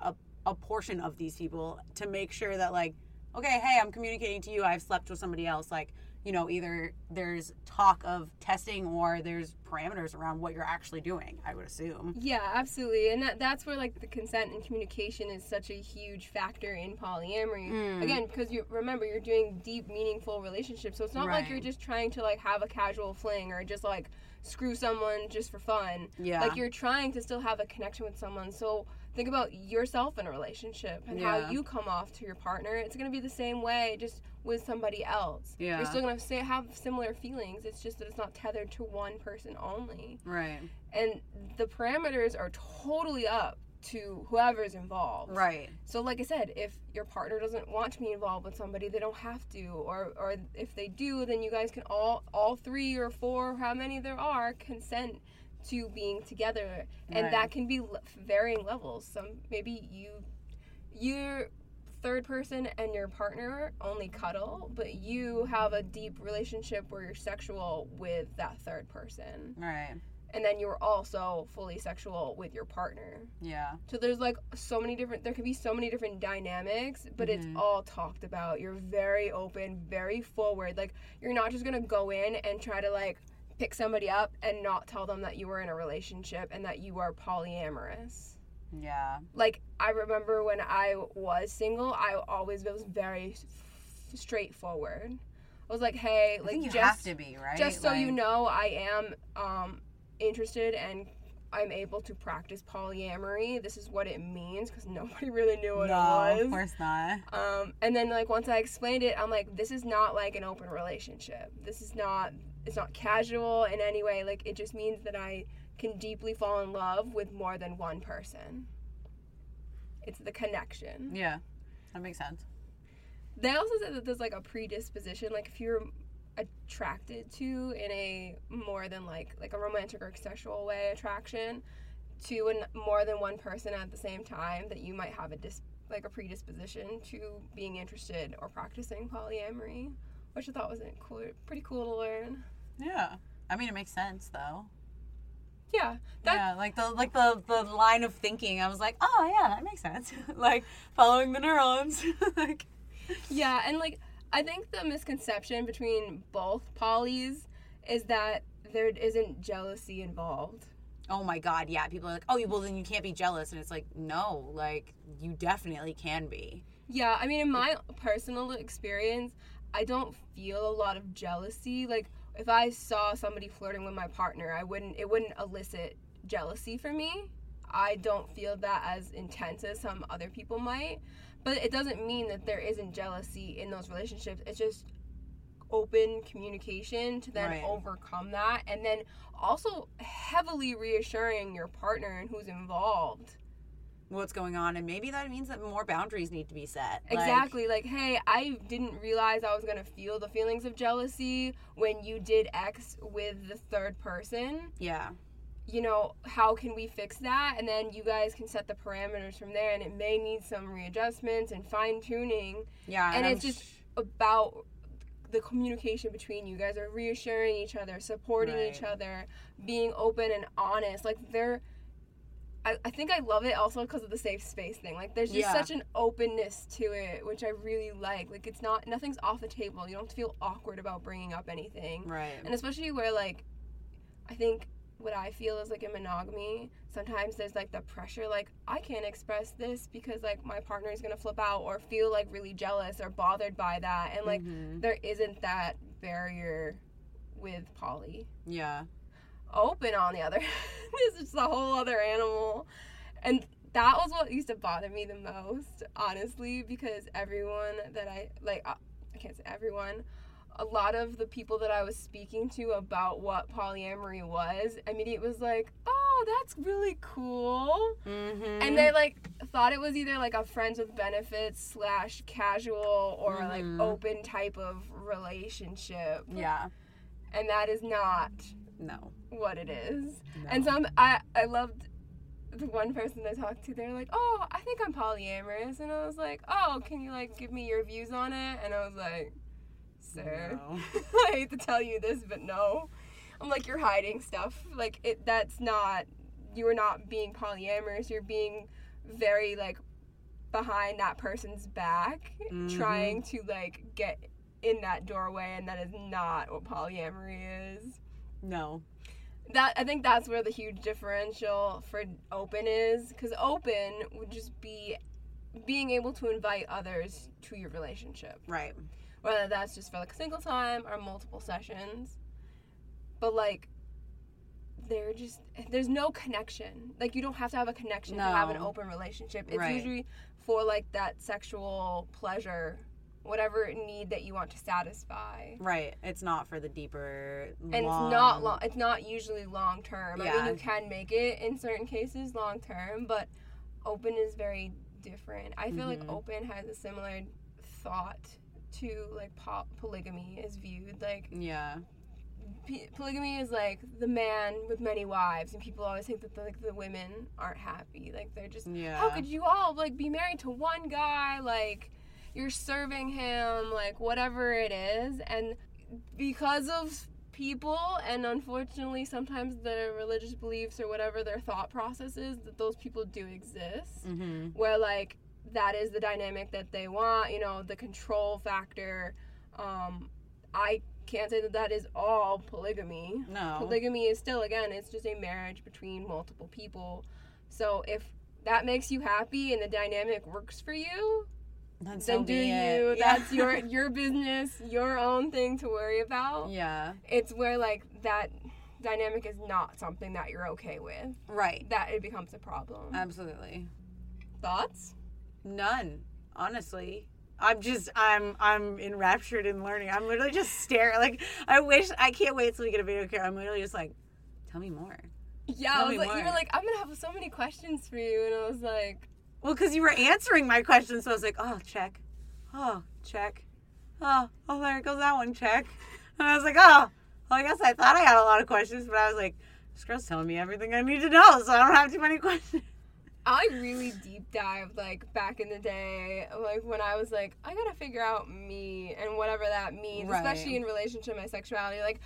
[SPEAKER 2] a, a portion of these people to make sure that, like, okay, hey, I'm communicating to you. I've slept with somebody else. Like, you know, either there's talk of testing or there's parameters around what you're actually doing, I would assume.
[SPEAKER 1] Yeah, absolutely. And that, that's where like the consent and communication is such a huge factor in polyamory.
[SPEAKER 2] Mm.
[SPEAKER 1] Again, because you remember you're doing deep, meaningful relationships. So it's not like you're just trying to like have a casual fling or just like screw someone just for fun.
[SPEAKER 2] Yeah.
[SPEAKER 1] Like you're trying to still have a connection with someone. So think about yourself in a relationship and how you come off to your partner. It's going to be the same way, just with somebody else.
[SPEAKER 2] Yeah.
[SPEAKER 1] You're still gonna say have similar feelings. It's just that it's not tethered to one person only.
[SPEAKER 2] Right.
[SPEAKER 1] And the parameters are totally up to whoever's involved.
[SPEAKER 2] Right.
[SPEAKER 1] So like I said, if your partner doesn't want to be involved with somebody, they don't have to. Or or if they do, then you guys can all all three or four, how many there are, consent to being together, and
[SPEAKER 2] Right.
[SPEAKER 1] that can be varying levels. Some maybe you your third person and your partner only cuddle, but you have a deep relationship where you're sexual with that third person,
[SPEAKER 2] Right.
[SPEAKER 1] and then you're also fully sexual with your partner.
[SPEAKER 2] Yeah.
[SPEAKER 1] So there's like so many different there can be so many different dynamics, but
[SPEAKER 2] Mhm.
[SPEAKER 1] it's all talked about. You're very open, very forward. Like you're not just to go in and try to like pick somebody up and not tell them that you were in a relationship and that you are polyamorous.
[SPEAKER 2] Yeah.
[SPEAKER 1] Like I remember when I was single, I always was very s- straightforward. I was like, "Hey, like
[SPEAKER 2] you
[SPEAKER 1] just
[SPEAKER 2] have to be right.
[SPEAKER 1] just so you know, I am um, interested and I'm able to practice polyamory. This is what it means because nobody really knew what
[SPEAKER 2] no,
[SPEAKER 1] it was.
[SPEAKER 2] of course not.
[SPEAKER 1] Um, and then like once I explained it, I'm like, this is not like an open relationship. This is not. It's not casual in any way. Like it just means that I can deeply fall in love with more than one person. It's the connection.
[SPEAKER 2] Yeah. That makes sense.
[SPEAKER 1] They also said that there's like a predisposition, like if you're attracted to in a more than like like a romantic or sexual way attraction to an, more than one person at the same time, that you might have a dis like a predisposition to being interested or practicing polyamory, which I thought was cool, pretty cool to learn.
[SPEAKER 2] Yeah. I mean, it makes sense though.
[SPEAKER 1] Yeah, that
[SPEAKER 2] yeah, like the like the the line of thinking. I was like, oh yeah, that makes sense. [LAUGHS] like following the neurons. [LAUGHS] like,
[SPEAKER 1] Yeah, and like I think the misconception between both polys is that there isn't jealousy involved.
[SPEAKER 2] oh my god, yeah. People are like, oh, well then you can't be jealous, and it's like, no, like you definitely can be.
[SPEAKER 1] Yeah, I mean in my personal experience, I don't feel a lot of jealousy. Like if I saw somebody flirting with my partner, I wouldn't it wouldn't elicit jealousy for me. I don't feel that as intense as some other people might. But it doesn't mean that there isn't jealousy in those relationships. It's just open communication to then
[SPEAKER 2] Right.
[SPEAKER 1] overcome that and then also heavily reassuring your partner and who's involved.
[SPEAKER 2] What's going on, and maybe that means that more boundaries need to be set. Like,
[SPEAKER 1] Exactly. Like, hey, I didn't realize I was going to feel the feelings of jealousy when you did X with the third person.
[SPEAKER 2] yeah.
[SPEAKER 1] You know, how can we fix that? And then you guys can set the parameters from there, and it may need some readjustments and fine tuning.
[SPEAKER 2] Yeah.
[SPEAKER 1] And
[SPEAKER 2] I'm
[SPEAKER 1] it's just
[SPEAKER 2] sh-
[SPEAKER 1] about the communication between you guys are reassuring each other, supporting each other, being open and honest. Like, they're. I, I think I love it also because of the safe space thing. Like, there's just
[SPEAKER 2] Yeah.
[SPEAKER 1] such an openness to it, which I really like. Like, it's not, nothing's off the table. You don't have to feel awkward about bringing up anything.
[SPEAKER 2] right.
[SPEAKER 1] And especially where, like, I think what I feel is like in monogamy, sometimes there's like the pressure, like, I can't express this because, like, my partner is going to flip out or feel like really jealous or bothered by that. And, like,
[SPEAKER 2] Mhm.
[SPEAKER 1] there isn't that barrier with poly.
[SPEAKER 2] Yeah.
[SPEAKER 1] Open, on the other [LAUGHS] This is just a whole other animal. And that was what used to bother me the most, honestly, because everyone that I, like, uh, I can't say everyone, a lot of the people that I was speaking to about what polyamory was, immediately was like, oh, that's really cool.
[SPEAKER 2] Mm-hmm.
[SPEAKER 1] And they like thought it was either like a friends with benefits slash casual or
[SPEAKER 2] Mhm.
[SPEAKER 1] like open type of relationship.
[SPEAKER 2] Yeah.
[SPEAKER 1] And that is not
[SPEAKER 2] No.
[SPEAKER 1] What it is.
[SPEAKER 2] no.
[SPEAKER 1] And some I I loved the one person I talked to, they were like, Oh, I think I'm polyamorous and I was like, Oh, can you like give me your views on it? And I was like, Sir
[SPEAKER 2] No. [LAUGHS]
[SPEAKER 1] I hate to tell you this, but no. I'm like, you're hiding stuff. Like it that's not you are not being polyamorous, you're being very like behind that person's back,
[SPEAKER 2] Mhm.
[SPEAKER 1] trying to like get in that doorway and that is not what polyamory is
[SPEAKER 2] No.
[SPEAKER 1] That I think that's where the huge differential for open is because open would just be being able to invite others to your relationship,
[SPEAKER 2] Right.
[SPEAKER 1] whether that's just for like a single time or multiple sessions. But like, they're just there's no connection. Like you don't have to have a connection to have an open relationship. It's
[SPEAKER 2] Right.
[SPEAKER 1] usually for like that sexual pleasure whatever need that you want to satisfy.
[SPEAKER 2] Right. It's not for the deeper.
[SPEAKER 1] And it's not long. It's not usually long term. I
[SPEAKER 2] Yeah.
[SPEAKER 1] mean, you can make it in certain cases long term, but open is very different. I feel like
[SPEAKER 2] Mhm.
[SPEAKER 1] open has a similar thought to like po- polygamy is viewed. Like
[SPEAKER 2] Yeah.
[SPEAKER 1] p- polygamy is like the man with many wives, and people always think that the, like the women aren't happy. Like they're just
[SPEAKER 2] Yeah.
[SPEAKER 1] how could you all like be married to one guy like you're serving him like whatever it is and because of people and unfortunately sometimes their religious beliefs or whatever their thought process is that those people do exist
[SPEAKER 2] Mm-hmm.
[SPEAKER 1] where like that is the dynamic that they want you know the control factor um i can't say that that is all polygamy
[SPEAKER 2] No.
[SPEAKER 1] polygamy is still again it's just a marriage between multiple people so if that makes you happy and the dynamic works for you
[SPEAKER 2] then so
[SPEAKER 1] do you
[SPEAKER 2] it.
[SPEAKER 1] That's your [LAUGHS] your business your own thing to worry about
[SPEAKER 2] Yeah.
[SPEAKER 1] it's where like that dynamic is not something that you're okay with
[SPEAKER 2] Right.
[SPEAKER 1] that it becomes a problem
[SPEAKER 2] Absolutely.
[SPEAKER 1] thoughts
[SPEAKER 2] None. Honestly. I'm just I'm I'm enraptured in learning. I'm literally just staring like I wish I can't wait till we get a video camera. I'm literally just like, tell me more.
[SPEAKER 1] yeah
[SPEAKER 2] Tell
[SPEAKER 1] I was like, you were like i'm gonna have so many questions for you and i was like
[SPEAKER 2] Well, because you were answering my questions, so I was like, oh, check. Oh, check. Oh, oh, there goes that one, check. And I was like, oh, well, I guess I thought I had a lot of questions, but I was like, this girl's telling me everything I need to know, so I don't have too many [LAUGHS] questions.
[SPEAKER 1] I really deep dived like back in the day, like when I was like, I gotta figure out me and whatever that means,
[SPEAKER 2] Right.
[SPEAKER 1] especially in relationship my sexuality. Like,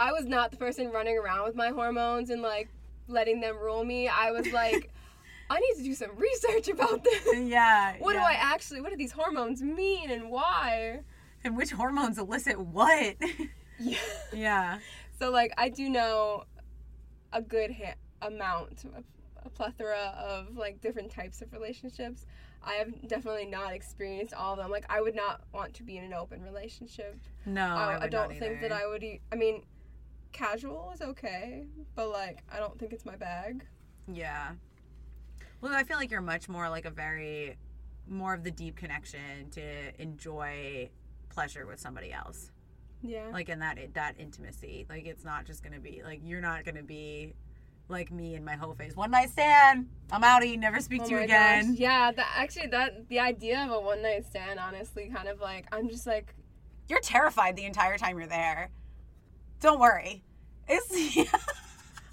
[SPEAKER 1] I was not the person running around with my hormones and like letting them rule me. I was like, I need to do some research about this. [LAUGHS]
[SPEAKER 2] Yeah. [LAUGHS]
[SPEAKER 1] What do I actually? What do these hormones mean and why?
[SPEAKER 2] And which hormones elicit what? [LAUGHS]
[SPEAKER 1] Yeah.
[SPEAKER 2] yeah.
[SPEAKER 1] So like, I do know a good ha- amount, a, a plethora of like different types of relationships. I have definitely not experienced all of them. Like, I would not want to be in an open relationship.
[SPEAKER 2] No,
[SPEAKER 1] uh,
[SPEAKER 2] I,
[SPEAKER 1] I,
[SPEAKER 2] I
[SPEAKER 1] don't think that. I would. E- I mean, casual is okay, but like, I don't think it's my bag.
[SPEAKER 2] Yeah. Well, I feel like you're much more like a very, more of the deep connection to enjoy pleasure with somebody else.
[SPEAKER 1] Yeah.
[SPEAKER 2] Like in that that intimacy. Like it's not just gonna be like you're not gonna be like me in my whole face. One night stand. I'm outie. Never speak
[SPEAKER 1] Oh
[SPEAKER 2] to you again.
[SPEAKER 1] gosh. Yeah, that actually that the idea of a one night stand, honestly, kind of like I'm just like
[SPEAKER 2] You're terrified the entire time you're there. Don't worry. It's [LAUGHS]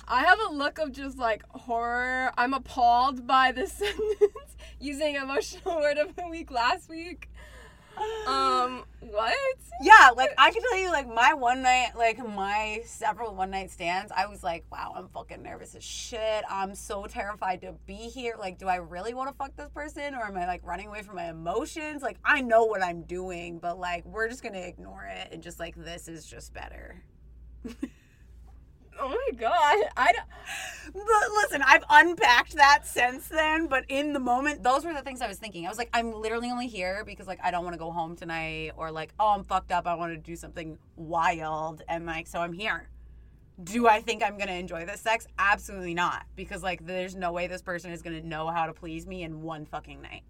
[SPEAKER 1] I have a look of just like horror. I'm appalled by this [LAUGHS] sentence using emotional [LAUGHS] word of the week last week. Um, what?
[SPEAKER 2] Yeah, like I can tell you, like my one night, like my several one night stands, I was like, wow, I'm fucking nervous as shit. I'm so terrified to be here. Like, do I really want to fuck this person, or am I like running away from my emotions? Like, I know what I'm doing, but like we're just gonna ignore it and just like this is just better. [LAUGHS]
[SPEAKER 1] Oh my god! I don't.
[SPEAKER 2] But listen, I've unpacked that since then, but in the moment, those were the things I was thinking. I was like, I'm literally only here because like I don't want to go home tonight, or like, oh, I'm fucked up. I want to do something wild, and like, so I'm here. Do I think I'm gonna enjoy this sex? Absolutely not, because like, there's no way this person is gonna know how to please me in one fucking night.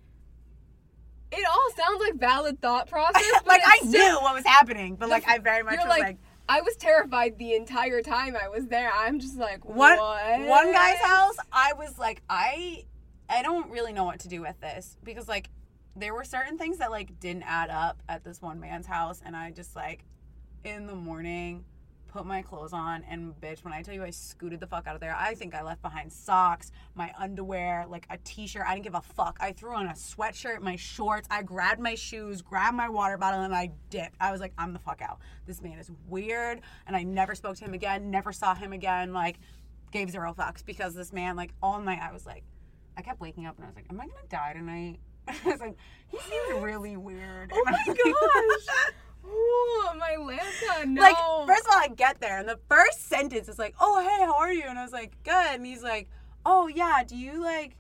[SPEAKER 1] It all sounds like valid thought process. [LAUGHS] but
[SPEAKER 2] like, I
[SPEAKER 1] still-
[SPEAKER 2] knew what was happening, but like, I very much was
[SPEAKER 1] like,
[SPEAKER 2] like
[SPEAKER 1] I was terrified the entire time I was there. I'm just like,
[SPEAKER 2] one
[SPEAKER 1] what?
[SPEAKER 2] one guy's house i was like i i don't really know what to do with this because like there were certain things that like didn't add up at this one man's house and i just like in the morning put my clothes on and bitch when i tell you i scooted the fuck out of there i think i left behind socks my underwear like a t-shirt i didn't give a fuck. I threw on a sweatshirt my shorts i grabbed my shoes grabbed my water bottle and i dipped. I was like i'm the fuck out. This man is weird and i never spoke to him again never saw him again like gave zero fucks because this man like all night i was like i kept waking up and i was like am i gonna die tonight? [LAUGHS] I was like he seems really weird.
[SPEAKER 1] Oh my [LAUGHS] gosh. Ooh, my lanta, no.
[SPEAKER 2] like first of all i get there and the first sentence is like oh hey how are you? And i was like good. And he's like oh yeah do you like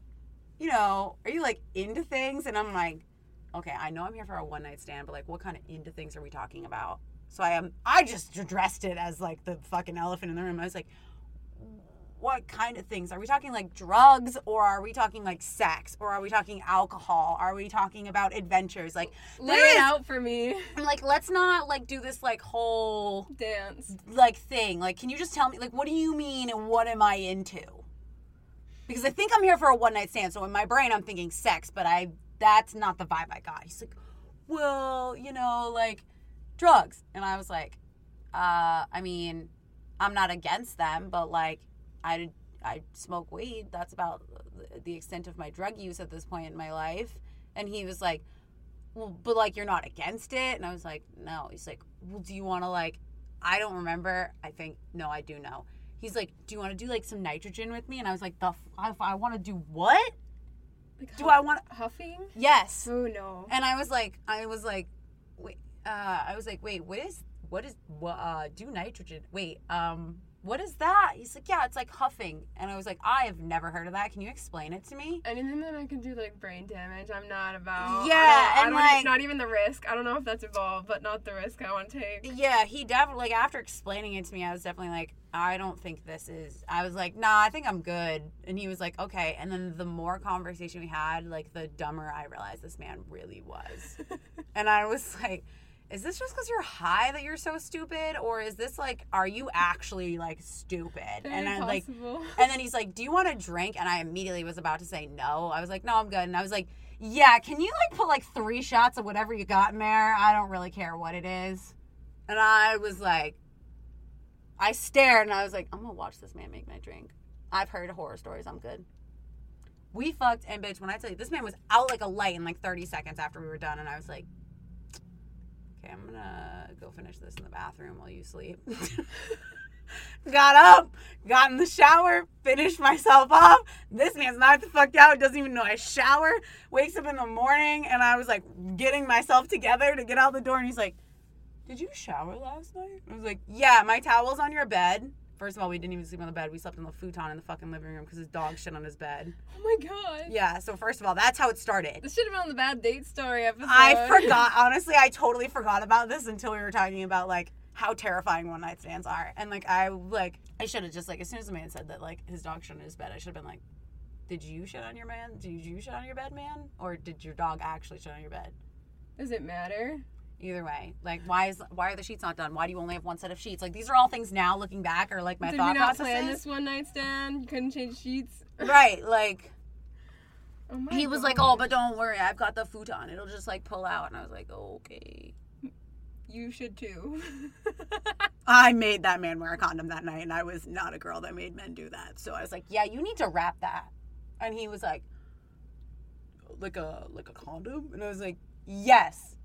[SPEAKER 2] you know are you like into things? And i'm like okay i know i'm here for a one night stand but like what kind of into things are we talking about? So i am i just addressed it as like the fucking elephant in the room. I was like what kind of things? Are we talking like drugs or are we talking like sex or are we talking alcohol? Are we talking about adventures? Like
[SPEAKER 1] Lay it out for me.
[SPEAKER 2] I'm like let's not like do this like whole
[SPEAKER 1] Dance.
[SPEAKER 2] like thing. Like can you just tell me like what do you mean and what am I into? Because I think I'm here for a one night stand. So in my brain I'm thinking sex, but I that's not the vibe I got. He's like, "Well, you know, like drugs." And I was like, uh, I mean, I'm not against them, but like, I I smoke weed. That's about the extent of my drug use at this point in my life. And he was like, well, but like, you're not against it. And I was like, no. He's like, well, do you want to like? I don't remember. I think no, I do know. He's like, do you want to do like some nitrogen with me? And I was like, the f- I, I want to do what?
[SPEAKER 1] Like,
[SPEAKER 2] Do I want?
[SPEAKER 1] huffing?
[SPEAKER 2] Yes.
[SPEAKER 1] Oh no.
[SPEAKER 2] And I was like, I was like, wait, uh, I was like, wait, what is, what is, uh, do nitrogen? Wait, um, what is that? He's like, yeah, it's like huffing. And I was like, I have never heard of that. Can you explain it to me?
[SPEAKER 1] Anything that I can do like brain damage, I'm not about.
[SPEAKER 2] Yeah, and,
[SPEAKER 1] don't, I don't
[SPEAKER 2] like-
[SPEAKER 1] not even the risk. I don't know if that's involved, but not the risk I want to take.
[SPEAKER 2] Yeah, he definitely, like, after explaining it to me, I was definitely like, I don't think this is, I was like, nah, I think I'm good. And he was like, okay. And then the more conversation we had, like, the dumber I realized this man really was. [LAUGHS] And I was like, is this just because you're high that you're so stupid? Or is this like, are you actually like stupid?
[SPEAKER 1] Very
[SPEAKER 2] and I like,
[SPEAKER 1] possible. [LAUGHS]
[SPEAKER 2] and then he's like, do you want a drink? And I immediately was about to say no. I was like, no, I'm good. And I was like, yeah, can you like put like three shots of whatever you got in there? I don't really care what it is. And I was like, I stared and I was like, I'm gonna watch this man make my drink. I've heard horror stories. I'm good. We fucked and bitch. When I tell you, this man was out like a light in like 30 seconds after we were done, and I was like, okay, I'm gonna go finish this in the bathroom while you sleep. [LAUGHS] got up, got in the shower, finished myself off. This man's not the fuck out, doesn't even know I shower, wakes up in the morning, and I was like getting myself together to get out the door, and he's like, Did you shower last night? I was like, Yeah, my towel's on your bed. First of all, we didn't even sleep on the bed. We slept on the futon in the fucking living room because his dog shit on his bed.
[SPEAKER 1] oh my god.
[SPEAKER 2] Yeah, so first of all, that's how it started.
[SPEAKER 1] This should have been on the bad date story episode.
[SPEAKER 2] I [LAUGHS] forgot. Honestly, I totally forgot about this until we were talking about like how terrifying one night stands are. And like I like I should have just like as soon as the man said that like his dog shit on his bed, I should have been like, Did you shit on your man? Did you shit on your bed, man? Or did your dog actually shit on your bed?
[SPEAKER 1] Does it matter?
[SPEAKER 2] Either way, like why is why are the sheets not done? Why do you only have one set of sheets? Like these are all things now looking back are like my
[SPEAKER 1] Did
[SPEAKER 2] thought
[SPEAKER 1] we not plan this one night stand? You couldn't change sheets.
[SPEAKER 2] Right, like
[SPEAKER 1] Oh
[SPEAKER 2] he was like, "Oh, but don't worry, I've got the futon. It'll just like pull out." And I was like, "Okay."
[SPEAKER 1] You should too. [LAUGHS] [LAUGHS]
[SPEAKER 2] I made that man wear a condom that night, and I was not a girl that made men do that. So I was like, "Yeah, you need to wrap that." And he was like, "Like a like a condom?" And I was like, "Yes."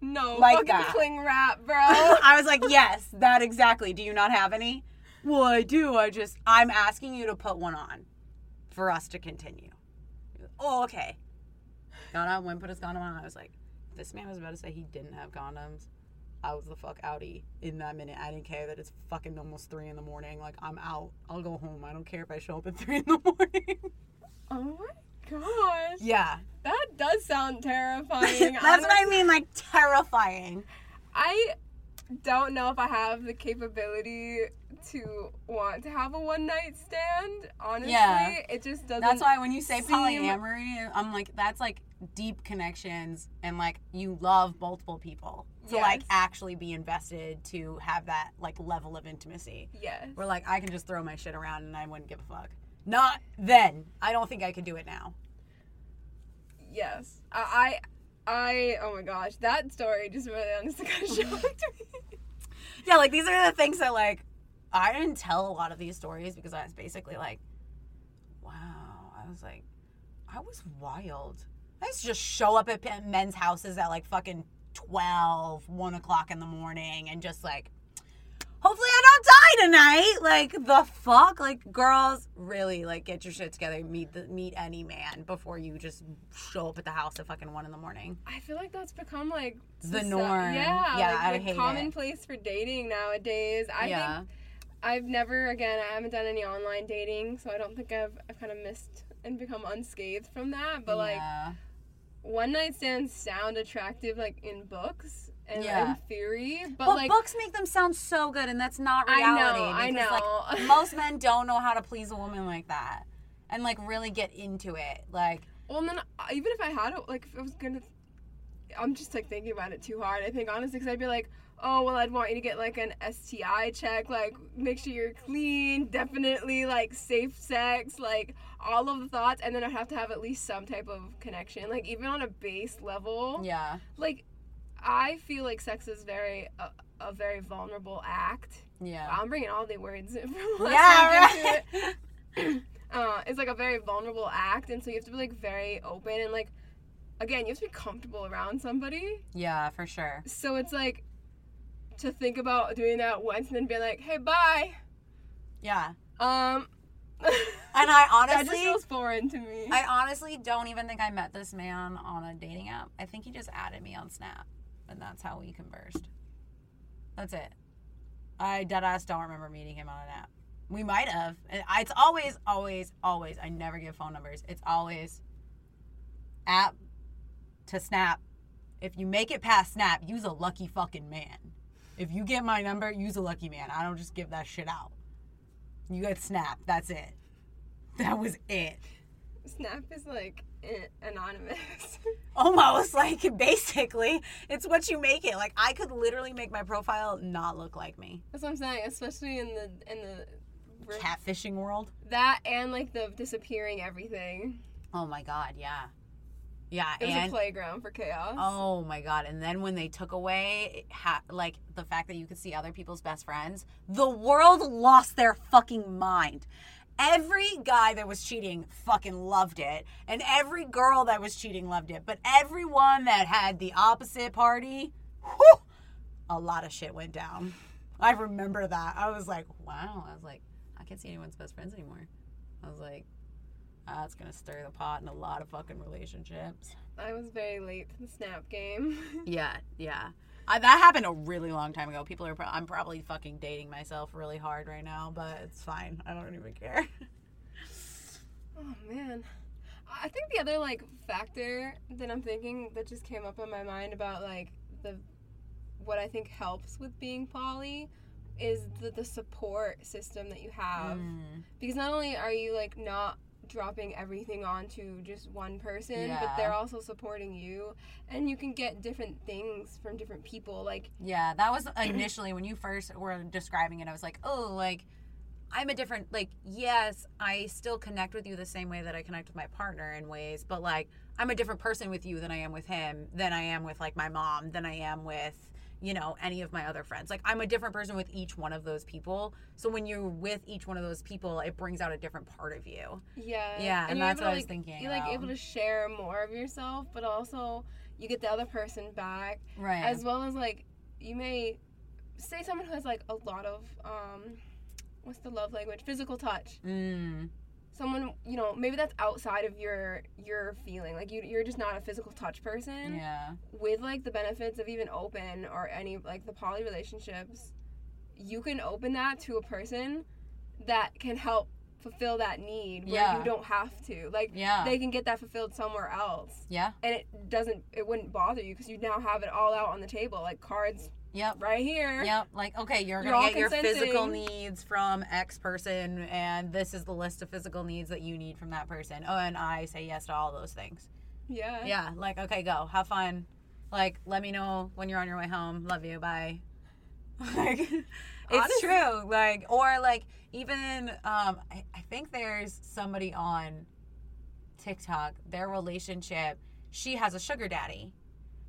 [SPEAKER 1] No,
[SPEAKER 2] Like that.
[SPEAKER 1] cling wrap, bro. [LAUGHS]
[SPEAKER 2] I was like, "Yes, that exactly. Do you not have any?" Well, I do. I just I'm asking you to put one on for us to continue. Oh, okay. Got on, went put his condom on. I was like, this man was about to say he didn't have condoms. I was the fuck outie in that minute. I didn't care that it's fucking almost three in the morning. Like I'm out. I'll go home. I don't care if I show up at three in the [LAUGHS] morning.
[SPEAKER 1] oh gosh.
[SPEAKER 2] yeah,
[SPEAKER 1] That does sound [LAUGHS] terrifying.
[SPEAKER 2] that's what I mean. Like terrifying.
[SPEAKER 1] I don't know if I have the capability to want to have a one night stand. Honestly,
[SPEAKER 2] Yeah.
[SPEAKER 1] it just doesn't.
[SPEAKER 2] That's why when you say
[SPEAKER 1] seem-
[SPEAKER 2] polyamory, I'm like, that's like deep connections and like you love multiple people to like actually be invested to have that like level of intimacy.
[SPEAKER 1] Yes.
[SPEAKER 2] Where like I can just throw my shit around and I wouldn't give a fuck. Not then. I don't think I could do it now.
[SPEAKER 1] Yes. I. I. I- Oh my gosh, that story just really honestly kind of [LAUGHS] shocked me.
[SPEAKER 2] Yeah, like these are the things that like I didn't tell a lot of these stories because I was basically like, wow. I was like, I was wild. I used to just show up at men's houses at like fucking 12, 1 o'clock in the morning and just like, hopefully I don't die tonight. Like, the fuck? Like, girls, really, like, get your shit together. Meet the, meet any man before you just show up at the house at fucking 1 in the morning.
[SPEAKER 1] I feel like that's become like
[SPEAKER 2] The norm.
[SPEAKER 1] Yeah,
[SPEAKER 2] Yeah,
[SPEAKER 1] like,
[SPEAKER 2] I
[SPEAKER 1] the
[SPEAKER 2] hate it.
[SPEAKER 1] commonplace for dating nowadays. I
[SPEAKER 2] yeah.
[SPEAKER 1] think I've never again I haven't done any online dating, so I don't think I've I've kind of missed and become unscathed from that. But like
[SPEAKER 2] yeah.
[SPEAKER 1] One night stands sound attractive like in books and
[SPEAKER 2] Yeah.
[SPEAKER 1] in theory, but,
[SPEAKER 2] But
[SPEAKER 1] like
[SPEAKER 2] books make them sound so good, and that's not reality.
[SPEAKER 1] I know,
[SPEAKER 2] reality.
[SPEAKER 1] I
[SPEAKER 2] because,
[SPEAKER 1] know.
[SPEAKER 2] Like, [LAUGHS] most men don't know how to please a woman like that, and like really get into it. Like,
[SPEAKER 1] Well, and then uh, even if I had it, like if I was gonna, I'm just like thinking about it too hard. I think honestly, because I'd be like, oh well, I'd want you to get like an STI check, like make sure you're clean, definitely like safe sex, like all of the thoughts, and then I'd have to have at least some type of connection, like even on a base level.
[SPEAKER 2] yeah,
[SPEAKER 1] Like, I feel like sex is very a, a very vulnerable act.
[SPEAKER 2] yeah,
[SPEAKER 1] I'm bringing all the words [LAUGHS] from last
[SPEAKER 2] yeah, right.
[SPEAKER 1] it [COUGHS] uh, it's like a very vulnerable act, and so you have to be like very open and like, again, you have to be comfortable around somebody.
[SPEAKER 2] yeah, for sure.
[SPEAKER 1] So it's like to think about doing that once and then be like, hey, bye.
[SPEAKER 2] Yeah,
[SPEAKER 1] Um, [LAUGHS]
[SPEAKER 2] and I honestly
[SPEAKER 1] that just feels foreign to me.
[SPEAKER 2] I honestly don't even think I met this man on a dating app. I think he just added me on Snap, and that's how we conversed. That's it. I dead ass don't remember meeting him on an app. We might have. And It's always, always, always. I never give phone numbers. It's always app to Snap. If you make it past Snap, use a lucky fucking man. If you get my number, use a lucky man. I don't just give that shit out. You got Snap. That's it. That was it.
[SPEAKER 1] Snap is like anonymous. [LAUGHS]
[SPEAKER 2] Oh almost like basically it's what you make it like i could literally make my profile not look like me
[SPEAKER 1] That's what I'm saying, especially in the in the
[SPEAKER 2] catfishing world
[SPEAKER 1] that and like the disappearing everything.
[SPEAKER 2] oh my god yeah yeah
[SPEAKER 1] It was
[SPEAKER 2] and
[SPEAKER 1] a playground for chaos.
[SPEAKER 2] oh my god and then when they took away ha- like the fact that you could see other people's best friends the world lost their fucking mind. Every guy that was cheating fucking loved it and every girl that was cheating loved it but everyone that had the opposite party whew, a lot of shit went down. I remember that. I was like wow. I was like i can't see anyone's best friends anymore. I was like that's gonna stir the pot in a lot of fucking relationships
[SPEAKER 1] I was very late to the Snap game. [LAUGHS]
[SPEAKER 2] yeah yeah I, that happened a really long time ago people are pro- i'm probably fucking dating myself really hard right now but it's fine i don't even care
[SPEAKER 1] Oh man. I think the other like factor that I'm thinking that just came up in my mind about like the what I think helps with being poly is the, the support system that you have.
[SPEAKER 2] Mm,
[SPEAKER 1] Because not only are you like not dropping everything onto just one person, but they're also supporting you and you can get different things from different people. Like
[SPEAKER 2] yeah that was [CLEARS THROAT] initially when you first were describing it i was like oh like i'm a different like yes i still connect with you the same way that i connect with my partner in ways but like i'm a different person with you than i am with him than i am with like my mom than i am with you know any of my other friends. Like i'm a different person with each one of those people. So when you're with each one of those people it brings out a different part of you.
[SPEAKER 1] Yeah.
[SPEAKER 2] Yeah, and
[SPEAKER 1] you're
[SPEAKER 2] that's what
[SPEAKER 1] to,
[SPEAKER 2] I was
[SPEAKER 1] like-
[SPEAKER 2] thinking
[SPEAKER 1] You're like able to share more of yourself, but also you get the other person back,
[SPEAKER 2] right.
[SPEAKER 1] As well as like you may say someone who has like a lot of um, what's the love language? Physical touch.
[SPEAKER 2] mm,
[SPEAKER 1] Someone you know maybe that's outside of your your feeling. Like you you're just not a physical touch person.
[SPEAKER 2] yeah
[SPEAKER 1] With like the benefits of even open or any like the poly relationships, you can open that to a person that can help fulfill that need where
[SPEAKER 2] Yeah.
[SPEAKER 1] you don't have to. Like
[SPEAKER 2] yeah
[SPEAKER 1] they can get that fulfilled somewhere else.
[SPEAKER 2] yeah
[SPEAKER 1] And it doesn't it wouldn't bother you because you now have it all out on the table like cards
[SPEAKER 2] yep
[SPEAKER 1] right here.
[SPEAKER 2] Yep. Like, okay, you're,
[SPEAKER 1] You're
[SPEAKER 2] gonna
[SPEAKER 1] all
[SPEAKER 2] get your physical needs from X person, and this is the list of physical needs that you need from that person. Oh, and I say yes to all those things.
[SPEAKER 1] Yeah.
[SPEAKER 2] Yeah. Like, okay, go. Have fun. Like, let me know when you're on your way home. Love you. Bye. [LAUGHS] Like, it's
[SPEAKER 1] Honestly-
[SPEAKER 2] true. Like, or like, even, um, I, I think there's somebody on TikTok, their relationship, she has a sugar daddy.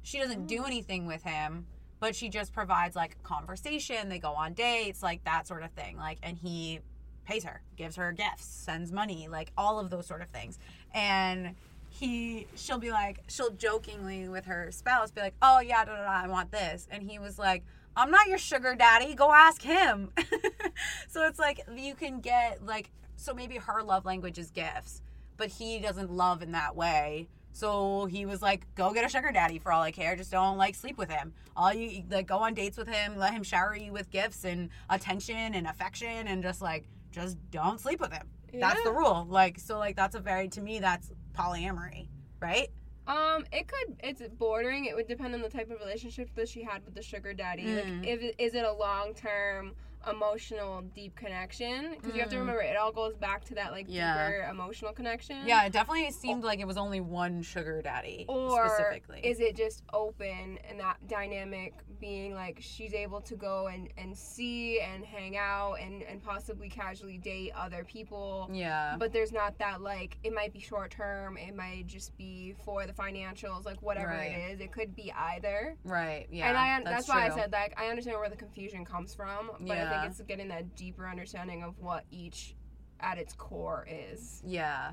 [SPEAKER 2] She doesn't do anything with him, but she just provides like conversation. They go on dates, like that sort of thing. Like, and he pays her, gives her gifts, sends money, like all of those sort of things. And he, she'll be like, she'll jokingly with her spouse be like, oh yeah, da, da, da, I want this. And he was like, I'm not your sugar daddy. Go ask him. [LAUGHS] so it's like you can get like, so maybe her love language is gifts, but he doesn't love in that way. So he was like, "Go get a sugar daddy for all I care. Just don't like sleep with him. All you like, go on dates with him. Let him shower you with gifts and attention and affection, and just like, just don't sleep with him. That's the rule. Like, so like that's a very to me that's polyamory, right?
[SPEAKER 1] Um, it could. It's bordering. It would depend on the type of relationship that she had with the sugar daddy.
[SPEAKER 2] Mm.
[SPEAKER 1] Like, if is it a long term, emotional, deep connection? Because you have to
[SPEAKER 2] Mm.
[SPEAKER 1] remember, it all goes back to that like
[SPEAKER 2] Yeah.
[SPEAKER 1] deeper emotional connection.
[SPEAKER 2] Yeah, it definitely seemed like it was only one sugar daddy
[SPEAKER 1] Or
[SPEAKER 2] specifically.
[SPEAKER 1] is it just open and that dynamic being like she's able to go and, and see and hang out and, and possibly casually date other people?
[SPEAKER 2] yeah.
[SPEAKER 1] But there's not that like it might be short term, it might just be for the financials, like whatever
[SPEAKER 2] Right.
[SPEAKER 1] it is. It could be either.
[SPEAKER 2] right. Yeah.
[SPEAKER 1] and I
[SPEAKER 2] that's,
[SPEAKER 1] that's, why I said like I understand where the confusion comes from, but I
[SPEAKER 2] Yeah.
[SPEAKER 1] think it's getting that deeper understanding of what each at its core is.
[SPEAKER 2] Yeah.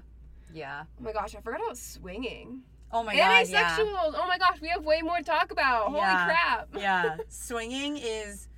[SPEAKER 2] Yeah.
[SPEAKER 1] Oh my gosh, I forgot about swinging.
[SPEAKER 2] Oh my god. Yeah.
[SPEAKER 1] asexuals. Oh my gosh, we have way more to talk about. Holy
[SPEAKER 2] Yeah.
[SPEAKER 1] crap.
[SPEAKER 2] yeah. [LAUGHS] Swinging is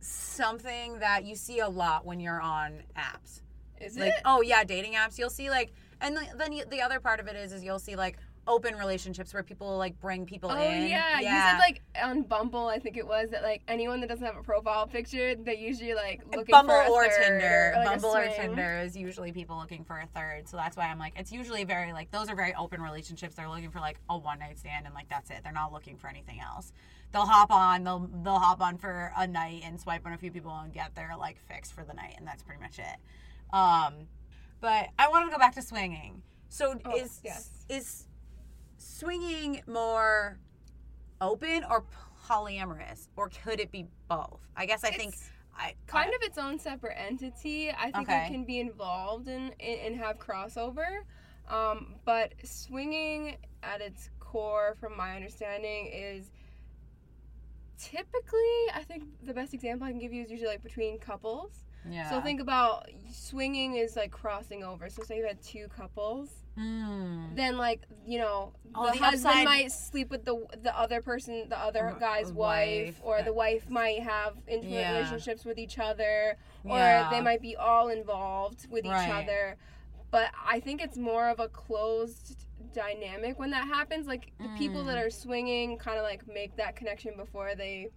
[SPEAKER 2] something that you see a lot when you're on apps.
[SPEAKER 1] Is
[SPEAKER 2] Like,
[SPEAKER 1] it?
[SPEAKER 2] oh yeah, dating apps. You'll see like, and then the other part of it is, is you'll see like open relationships where people like bring people
[SPEAKER 1] Oh
[SPEAKER 2] in.
[SPEAKER 1] yeah. you said like on Bumble, I think it was that like anyone that doesn't have a profile picture, they usually like looking
[SPEAKER 2] Bumble
[SPEAKER 1] for
[SPEAKER 2] or
[SPEAKER 1] third
[SPEAKER 2] Tinder.
[SPEAKER 1] or, like,
[SPEAKER 2] Bumble or. Tinder is usually people looking for a third. So that's why I'm like, it's usually very like those are very open relationships. They're looking for like a one night stand and like that's it. They're not looking for anything else. They'll hop on. They'll they'll hop on for a night and swipe on a few people and get their like fix for the night, and that's pretty much it. Um, but I want to go back to swinging. So
[SPEAKER 1] Oh,
[SPEAKER 2] is
[SPEAKER 1] yes.
[SPEAKER 2] is swinging more open or polyamorous, or could it be both? I guess I think I
[SPEAKER 1] kind of its own separate entity. I think
[SPEAKER 2] Okay.
[SPEAKER 1] it can be involved in, in and have crossover. Um, but swinging at its core, from my understanding, is typically, I think the best example I can give you is usually like between couples.
[SPEAKER 2] Yeah.
[SPEAKER 1] So think about swinging is like crossing over. So say you had two couples,
[SPEAKER 2] Mm.
[SPEAKER 1] then like you know
[SPEAKER 2] Oh,
[SPEAKER 1] the,
[SPEAKER 2] the
[SPEAKER 1] husband
[SPEAKER 2] upside-
[SPEAKER 1] might sleep with the the other person, the other
[SPEAKER 2] Uh,
[SPEAKER 1] guy's
[SPEAKER 2] wife.
[SPEAKER 1] wife, or the wife might have intimate
[SPEAKER 2] Yeah.
[SPEAKER 1] relationships with each other, or
[SPEAKER 2] Yeah.
[SPEAKER 1] they might be all involved with each
[SPEAKER 2] Right.
[SPEAKER 1] other. But I think it's more of a closed dynamic when that happens. Like the people
[SPEAKER 2] Mm.
[SPEAKER 1] that are swinging kind of like make that connection before they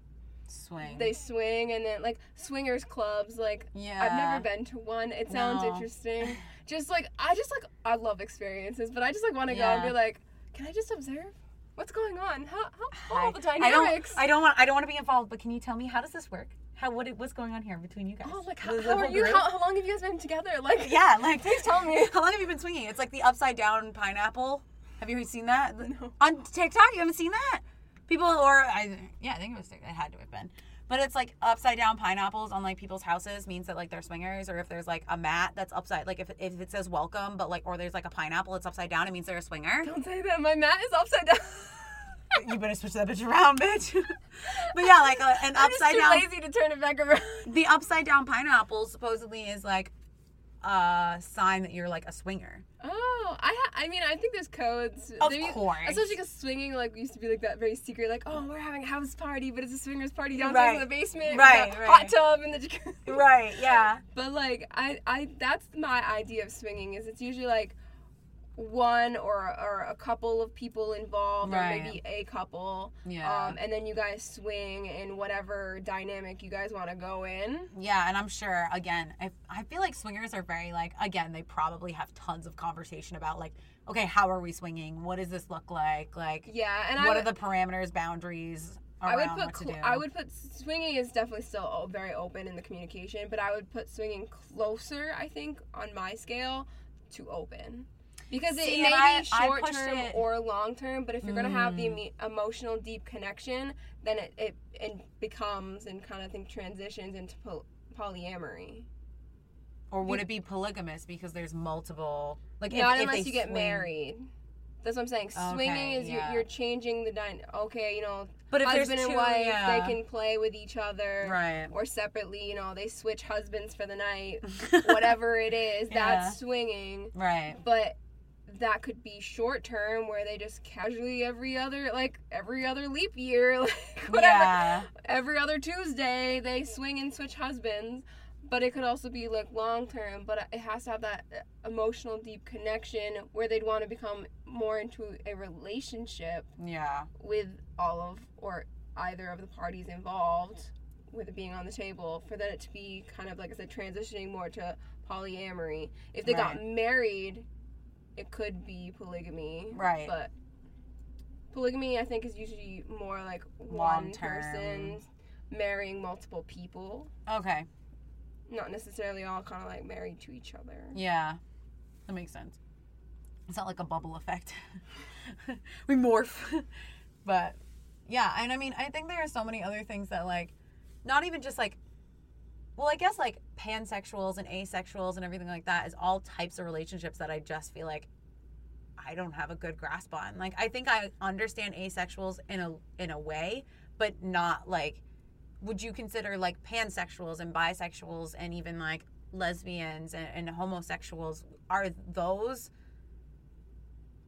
[SPEAKER 2] Swing.
[SPEAKER 1] they swing, and then like swingers clubs. Like
[SPEAKER 2] yeah.
[SPEAKER 1] I've never been to one. It sounds
[SPEAKER 2] No.
[SPEAKER 1] interesting. Just like I just like I love experiences, but I just like want to go and be like, can I just observe? What's going on? How, how
[SPEAKER 2] I-
[SPEAKER 1] all the
[SPEAKER 2] I don't. I don't want. I don't want to be involved. But can you tell me how does this work? How what what's going on here between you guys?
[SPEAKER 1] oh, like how, how are you? How, how long have you guys been together? [LAUGHS] Like
[SPEAKER 2] yeah, like
[SPEAKER 1] please tell me.
[SPEAKER 2] How long have you been swinging? It's like the upside down pineapple. Have you ever seen that
[SPEAKER 1] No.
[SPEAKER 2] on TikTok? You haven't seen that? People or I yeah, I think it was it had to have been. But it's like upside down pineapples on like people's houses means that like they're swingers, or if there's like a mat that's upside, like if, if it says welcome, but like or there's like a pineapple, it's upside down, it means they're a swinger.
[SPEAKER 1] Don't say that. My mat is upside down. [LAUGHS]
[SPEAKER 2] you better switch that bitch around, bitch. [LAUGHS] but yeah, like a, an [LAUGHS]
[SPEAKER 1] I'm
[SPEAKER 2] upside
[SPEAKER 1] too
[SPEAKER 2] down.
[SPEAKER 1] lazy to turn it back around.
[SPEAKER 2] The upside down pineapple supposedly is like a sign that you're like a swinger.
[SPEAKER 1] Oh, I ha- I mean I think there's codes.
[SPEAKER 2] Of
[SPEAKER 1] There-
[SPEAKER 2] course.
[SPEAKER 1] Especially because swinging like used to be like that very secret, like oh we're having a house party, but it's a swingers party downstairs
[SPEAKER 2] Right.
[SPEAKER 1] in the basement,
[SPEAKER 2] Right,
[SPEAKER 1] a
[SPEAKER 2] right.
[SPEAKER 1] hot tub in the jacuzzi.
[SPEAKER 2] Right. Yeah.
[SPEAKER 1] But like I, I that's my idea of swinging is it's usually like one or or a couple of people involved
[SPEAKER 2] Right.
[SPEAKER 1] or maybe a couple.
[SPEAKER 2] Yeah.
[SPEAKER 1] Um, and then you guys swing in whatever dynamic you guys want to go in.
[SPEAKER 2] Yeah, and I'm sure again, I I feel like swingers are very like again, they probably have tons of conversation about like, okay, how are we swinging? What does this look like? Like,
[SPEAKER 1] Yeah, and
[SPEAKER 2] what
[SPEAKER 1] I
[SPEAKER 2] are the parameters, boundaries
[SPEAKER 1] I would put cl- I would put swinging is definitely still very open in the communication, but I would put swinging closer. I think on my scale to open. Because
[SPEAKER 2] See,
[SPEAKER 1] it may
[SPEAKER 2] I-
[SPEAKER 1] be
[SPEAKER 2] I
[SPEAKER 1] short
[SPEAKER 2] pushed
[SPEAKER 1] term
[SPEAKER 2] it-
[SPEAKER 1] or long term, but if you're gonna have the
[SPEAKER 2] Mm.
[SPEAKER 1] emo- emotional deep connection, then it, it, it becomes and kind of think transitions into poly- polyamory.
[SPEAKER 2] or would it be polygamous because there's multiple like
[SPEAKER 1] Not
[SPEAKER 2] if
[SPEAKER 1] unless
[SPEAKER 2] they
[SPEAKER 1] you get
[SPEAKER 2] swing-
[SPEAKER 1] married. That's what I'm saying. Swinging
[SPEAKER 2] Okay,
[SPEAKER 1] is
[SPEAKER 2] yeah.
[SPEAKER 1] you're, you're changing the dyn. Okay, you know,
[SPEAKER 2] But if
[SPEAKER 1] husband and
[SPEAKER 2] two,
[SPEAKER 1] wife,
[SPEAKER 2] yeah.
[SPEAKER 1] they can play with each other.
[SPEAKER 2] right.
[SPEAKER 1] or separately, you know, they switch husbands for the night, [LAUGHS] whatever it is,
[SPEAKER 2] Yeah.
[SPEAKER 1] that's swinging.
[SPEAKER 2] Right.
[SPEAKER 1] But that could be short term where they just casually every other like every other leap year, [LAUGHS] like whatever.
[SPEAKER 2] Yeah.
[SPEAKER 1] Every other Tuesday they swing and switch husbands. But it could also be like long term, but it has to have that uh, emotional deep connection where they'd want to become more into a relationship
[SPEAKER 2] Yeah.
[SPEAKER 1] with all of or either of the parties involved with it being on the table for that it to be kind of like I said transitioning more to polyamory. If they got married, it could be polygamy.
[SPEAKER 2] Right.
[SPEAKER 1] But polygamy, I think, is usually more like one
[SPEAKER 2] Long-term.
[SPEAKER 1] person marrying multiple people,
[SPEAKER 2] Okay.
[SPEAKER 1] not necessarily all kind of like married to each other.
[SPEAKER 2] Yeah. That makes sense. It's not like a bubble effect. [LAUGHS] we morph. [LAUGHS] but yeah, and I mean, I think there are so many other things that like not even just like well, I guess like pansexuals and asexuals and everything like that is all types of relationships that I just feel like I don't have a good grasp on. Like I think I understand asexuals in a in a way, but not like would you consider like pansexuals and bisexuals and even like lesbians and, and homosexuals are those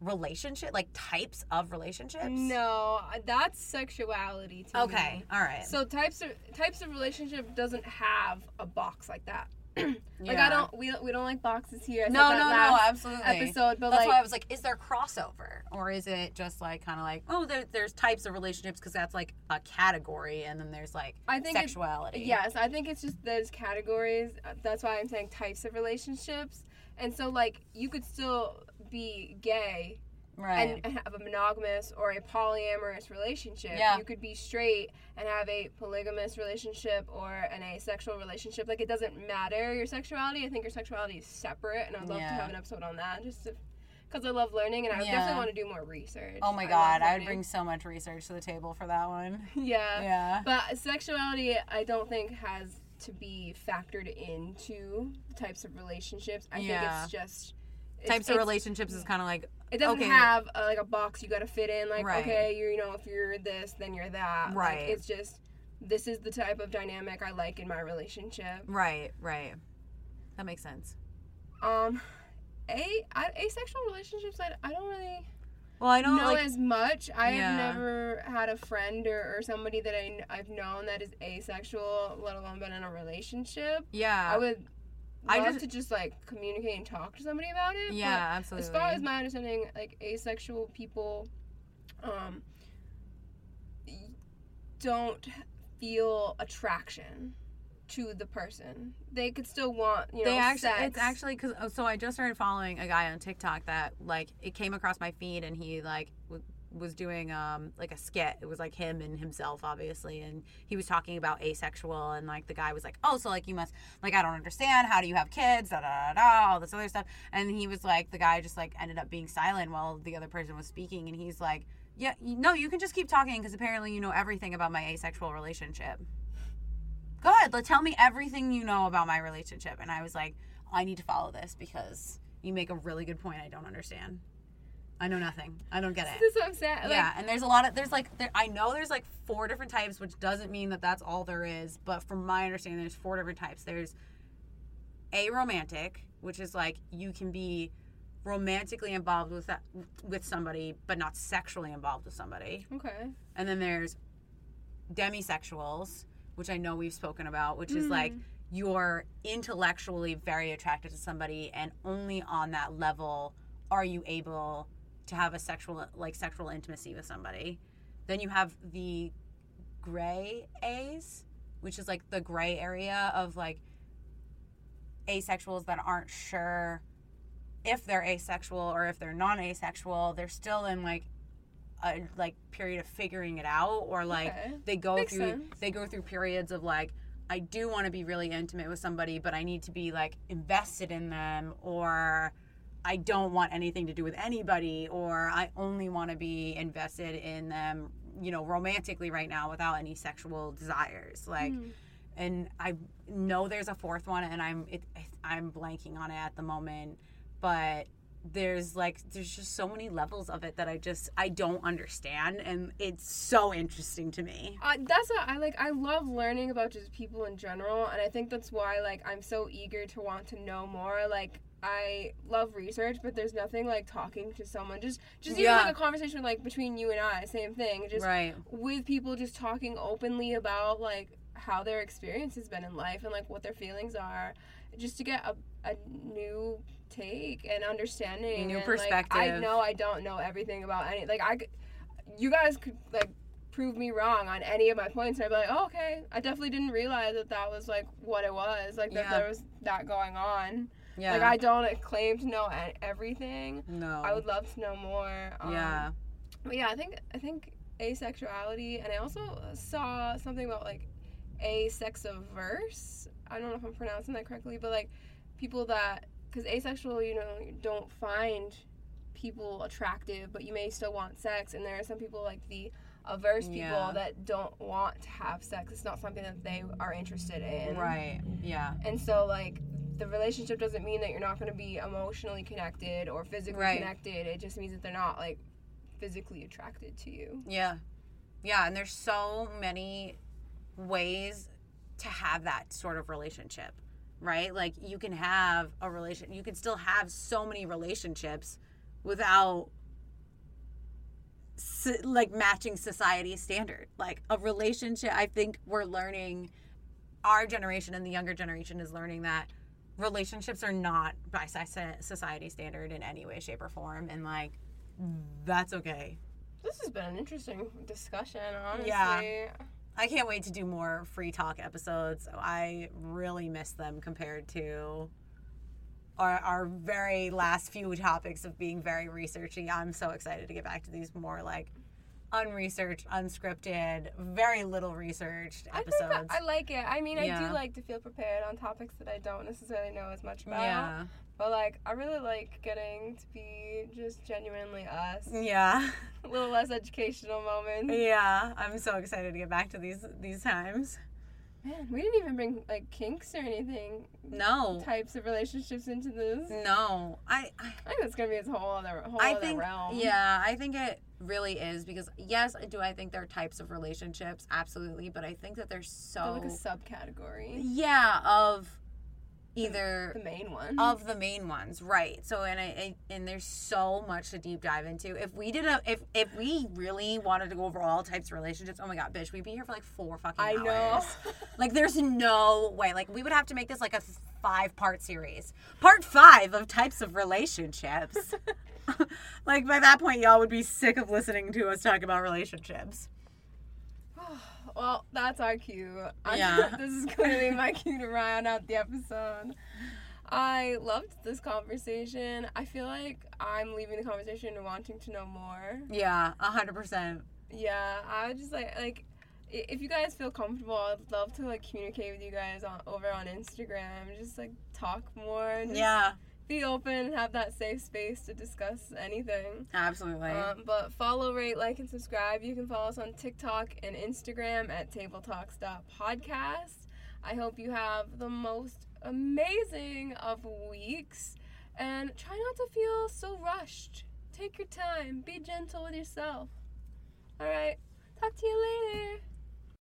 [SPEAKER 2] relationship like types of relationships?
[SPEAKER 1] No, that's sexuality to me.
[SPEAKER 2] Okay, all right.
[SPEAKER 1] So types of types of relationship doesn't have a box like that. [CLEARS THROAT] like
[SPEAKER 2] Yeah.
[SPEAKER 1] I don't we don't we don't like boxes here. I
[SPEAKER 2] no, no, no, absolutely.
[SPEAKER 1] Episode, but
[SPEAKER 2] that's
[SPEAKER 1] like
[SPEAKER 2] why I was like, is there crossover, or is it just like kind of like, oh, there, there's types of relationships because that's like a category, and then there's like
[SPEAKER 1] I think
[SPEAKER 2] sexuality.
[SPEAKER 1] Yes, I think it's just those categories. That's why I'm saying types of relationships. And so, like, you could still be gay
[SPEAKER 2] right.
[SPEAKER 1] and have a monogamous or a polyamorous relationship.
[SPEAKER 2] Yeah.
[SPEAKER 1] You could be straight and have a polygamous relationship or an asexual relationship. Like, it doesn't matter your sexuality. I think your sexuality is separate, and I'd love
[SPEAKER 2] Yeah.
[SPEAKER 1] to have an episode on that just because I love learning and I
[SPEAKER 2] Yeah.
[SPEAKER 1] definitely want to do more research.
[SPEAKER 2] oh my
[SPEAKER 1] I
[SPEAKER 2] god, I would bring so much research to the table for that one. [LAUGHS]
[SPEAKER 1] yeah.
[SPEAKER 2] Yeah.
[SPEAKER 1] But sexuality, I don't think has to be factored into the types of relationships. I
[SPEAKER 2] Yeah.
[SPEAKER 1] think it's just
[SPEAKER 2] Types of relationships is kind of like
[SPEAKER 1] It doesn't
[SPEAKER 2] okay.
[SPEAKER 1] have uh like a box you got to fit in. Like,
[SPEAKER 2] Right.
[SPEAKER 1] okay, you you know, if you're this, then you're that. Like,
[SPEAKER 2] Right.
[SPEAKER 1] it's just this is the type of dynamic I like in my relationship.
[SPEAKER 2] right, right. That makes sense.
[SPEAKER 1] Um, a I, asexual relationships, I, I don't really
[SPEAKER 2] Well, I don't
[SPEAKER 1] know
[SPEAKER 2] like,
[SPEAKER 1] as much. I
[SPEAKER 2] Yeah.
[SPEAKER 1] have never had a friend or, or somebody that I, I've known that is asexual, let alone been in a relationship.
[SPEAKER 2] yeah,
[SPEAKER 1] I would
[SPEAKER 2] I just-
[SPEAKER 1] to just like communicate and talk to somebody about it.
[SPEAKER 2] yeah, absolutely.
[SPEAKER 1] As far as my understanding, like asexual people, um, don't feel attraction to the person. They could still want, you know,
[SPEAKER 2] they actually
[SPEAKER 1] sex.
[SPEAKER 2] it's actually because so i just started following a guy on tiktok that like it came across my feed and he like w- was doing um like a skit. It was like him and himself obviously and he was talking about asexual and like the guy was like oh so like you must like i don't understand. How do you have kids? Da da da, da all this other stuff. And he was like the guy just like ended up being silent while the other person was speaking and he's like yeah no you can just keep talking because apparently you know everything about my asexual relationship. Go ahead let tell me everything you know about my relationship. And i was like i need to follow this because you make a really good point. I don't understand i know nothing i don't get it
[SPEAKER 1] This is what I'm saying. Like,
[SPEAKER 2] yeah and there's a lot of there's like there, i know there's like four different types which doesn't mean that that's all there is but from my understanding there's four different types there's a romantic, which is like you can be romantically involved with that with somebody but not sexually involved with somebody
[SPEAKER 1] Okay.
[SPEAKER 2] and then there's demisexuals, which I know we've spoken about, which is like mm-hmm. you're intellectually very attracted to somebody and only on that level are you able to have a sexual like sexual intimacy with somebody. Then you have the gray A's, which is like the gray area of like asexuals that aren't sure if they're asexual or if they're non-asexual. They're still in like a like period of figuring it out or like
[SPEAKER 1] Okay.
[SPEAKER 2] they go
[SPEAKER 1] Makes
[SPEAKER 2] through
[SPEAKER 1] sense.
[SPEAKER 2] they go through periods of like I do want to be really intimate with somebody but I need to be like invested in them or I don't want anything to do with anybody or I only want to be invested in them you know romantically right now without any sexual desires like
[SPEAKER 1] Hmm.
[SPEAKER 2] and I know there's a fourth one and I'm it, I'm blanking on it at the moment but there's like there's just so many levels of it that I just I don't understand and it's so interesting to me.
[SPEAKER 1] Uh, that's what I like. I love learning about just people in general, and I think that's why like I'm so eager to want to know more. Like I love research, but there's nothing like talking to someone. Just just even
[SPEAKER 2] Yeah.
[SPEAKER 1] like a conversation like between you and I, same thing. Just
[SPEAKER 2] right.
[SPEAKER 1] with people just talking openly about like how their experience has been in life and like what their feelings are, just to get a, a new take and understanding.
[SPEAKER 2] New
[SPEAKER 1] and, like, I know I don't know everything about any. Like I, could- you guys could like prove me wrong on any of my points, and I'd be like, oh, okay, I definitely didn't realize that that was like what it was. Like that
[SPEAKER 2] Yeah.
[SPEAKER 1] there was that going on.
[SPEAKER 2] Yeah.
[SPEAKER 1] Like I don't claim to know everything.
[SPEAKER 2] no.
[SPEAKER 1] I would love to know more. Um,
[SPEAKER 2] yeah.
[SPEAKER 1] but yeah, I think I think asexuality, and I also saw something about like asexaverse. I don't know if I'm pronouncing that correctly, but like people that because asexual, you know, don't find people attractive, but you may still want sex, and there are some people like the averse people
[SPEAKER 2] Yeah.
[SPEAKER 1] that don't want to have sex. It's not something that they are interested in.
[SPEAKER 2] Right. Yeah.
[SPEAKER 1] And so like the relationship doesn't mean that you're not going to be emotionally connected or physically
[SPEAKER 2] Right.
[SPEAKER 1] connected. It just means that they're not like physically attracted to you.
[SPEAKER 2] Yeah. Yeah, and there's so many ways to have that sort of relationship, right? Like you can have a relation you can still have so many relationships without like matching society standard. Like a relationship, I think we're learning our generation and the younger generation is learning that relationships are not by society standard in any way shape or form and like that's okay.
[SPEAKER 1] This has been an interesting discussion, honestly.
[SPEAKER 2] Yeah. I can't wait to do more free talk episodes. I really miss them compared to our, our very last few topics of being very researchy. I'm so excited to get back to these more like unresearched, unscripted, very little researched
[SPEAKER 1] I think
[SPEAKER 2] episodes.
[SPEAKER 1] I, I like it. I mean, I do like to feel prepared on topics that I don't necessarily know as much about.
[SPEAKER 2] yeah.
[SPEAKER 1] But like, I really like getting to be just genuinely us.
[SPEAKER 2] Yeah. [LAUGHS]
[SPEAKER 1] A little less educational moments.
[SPEAKER 2] Yeah. I'm so excited to get back to these these times.
[SPEAKER 1] Man, we didn't even bring like kinks or anything
[SPEAKER 2] No.
[SPEAKER 1] types of relationships into this.
[SPEAKER 2] No. I, I
[SPEAKER 1] I think that's gonna be its whole other whole
[SPEAKER 2] I
[SPEAKER 1] other
[SPEAKER 2] think,
[SPEAKER 1] realm.
[SPEAKER 2] yeah, I think it really is because yes, do I think there are types of relationships? Absolutely, but I think that there's
[SPEAKER 1] They're
[SPEAKER 2] so
[SPEAKER 1] like a subcategory.
[SPEAKER 2] yeah of either
[SPEAKER 1] The main one.
[SPEAKER 2] of the main ones, right? So and I, I and there's so much to deep dive into. If we did a if if we really wanted to go over all types of relationships, oh my god, bitch, we'd be here for like four fucking
[SPEAKER 1] I
[SPEAKER 2] hours.
[SPEAKER 1] know. [LAUGHS]
[SPEAKER 2] Like there's no way. Like we would have to make this like a five part series. Part five of types of relationships. [LAUGHS] [LAUGHS] like by that point y'all would be sick of listening to us talk about relationships. [SIGHS] [SIGHS] [SIGHS]
[SPEAKER 1] well, that's our cue. I-
[SPEAKER 2] Yeah. [LAUGHS]
[SPEAKER 1] this is going to be my cue to round out the episode. I loved this conversation. I feel like I'm leaving the conversation wanting to know more.
[SPEAKER 2] Yeah, a hundred percent.
[SPEAKER 1] Yeah, I would just like like if you guys feel comfortable, I'd love to like communicate with you guys on over on Instagram. Just like talk more just
[SPEAKER 2] Yeah,
[SPEAKER 1] be open and have that safe space to discuss anything.
[SPEAKER 2] absolutely.
[SPEAKER 1] Um, but follow, rate, like, and subscribe. You can follow us on TikTok and Instagram at tabletalks.podcast. I hope you have the most amazing of weeks and try not to feel so rushed. Take your time, be gentle with yourself. All right, talk to you later.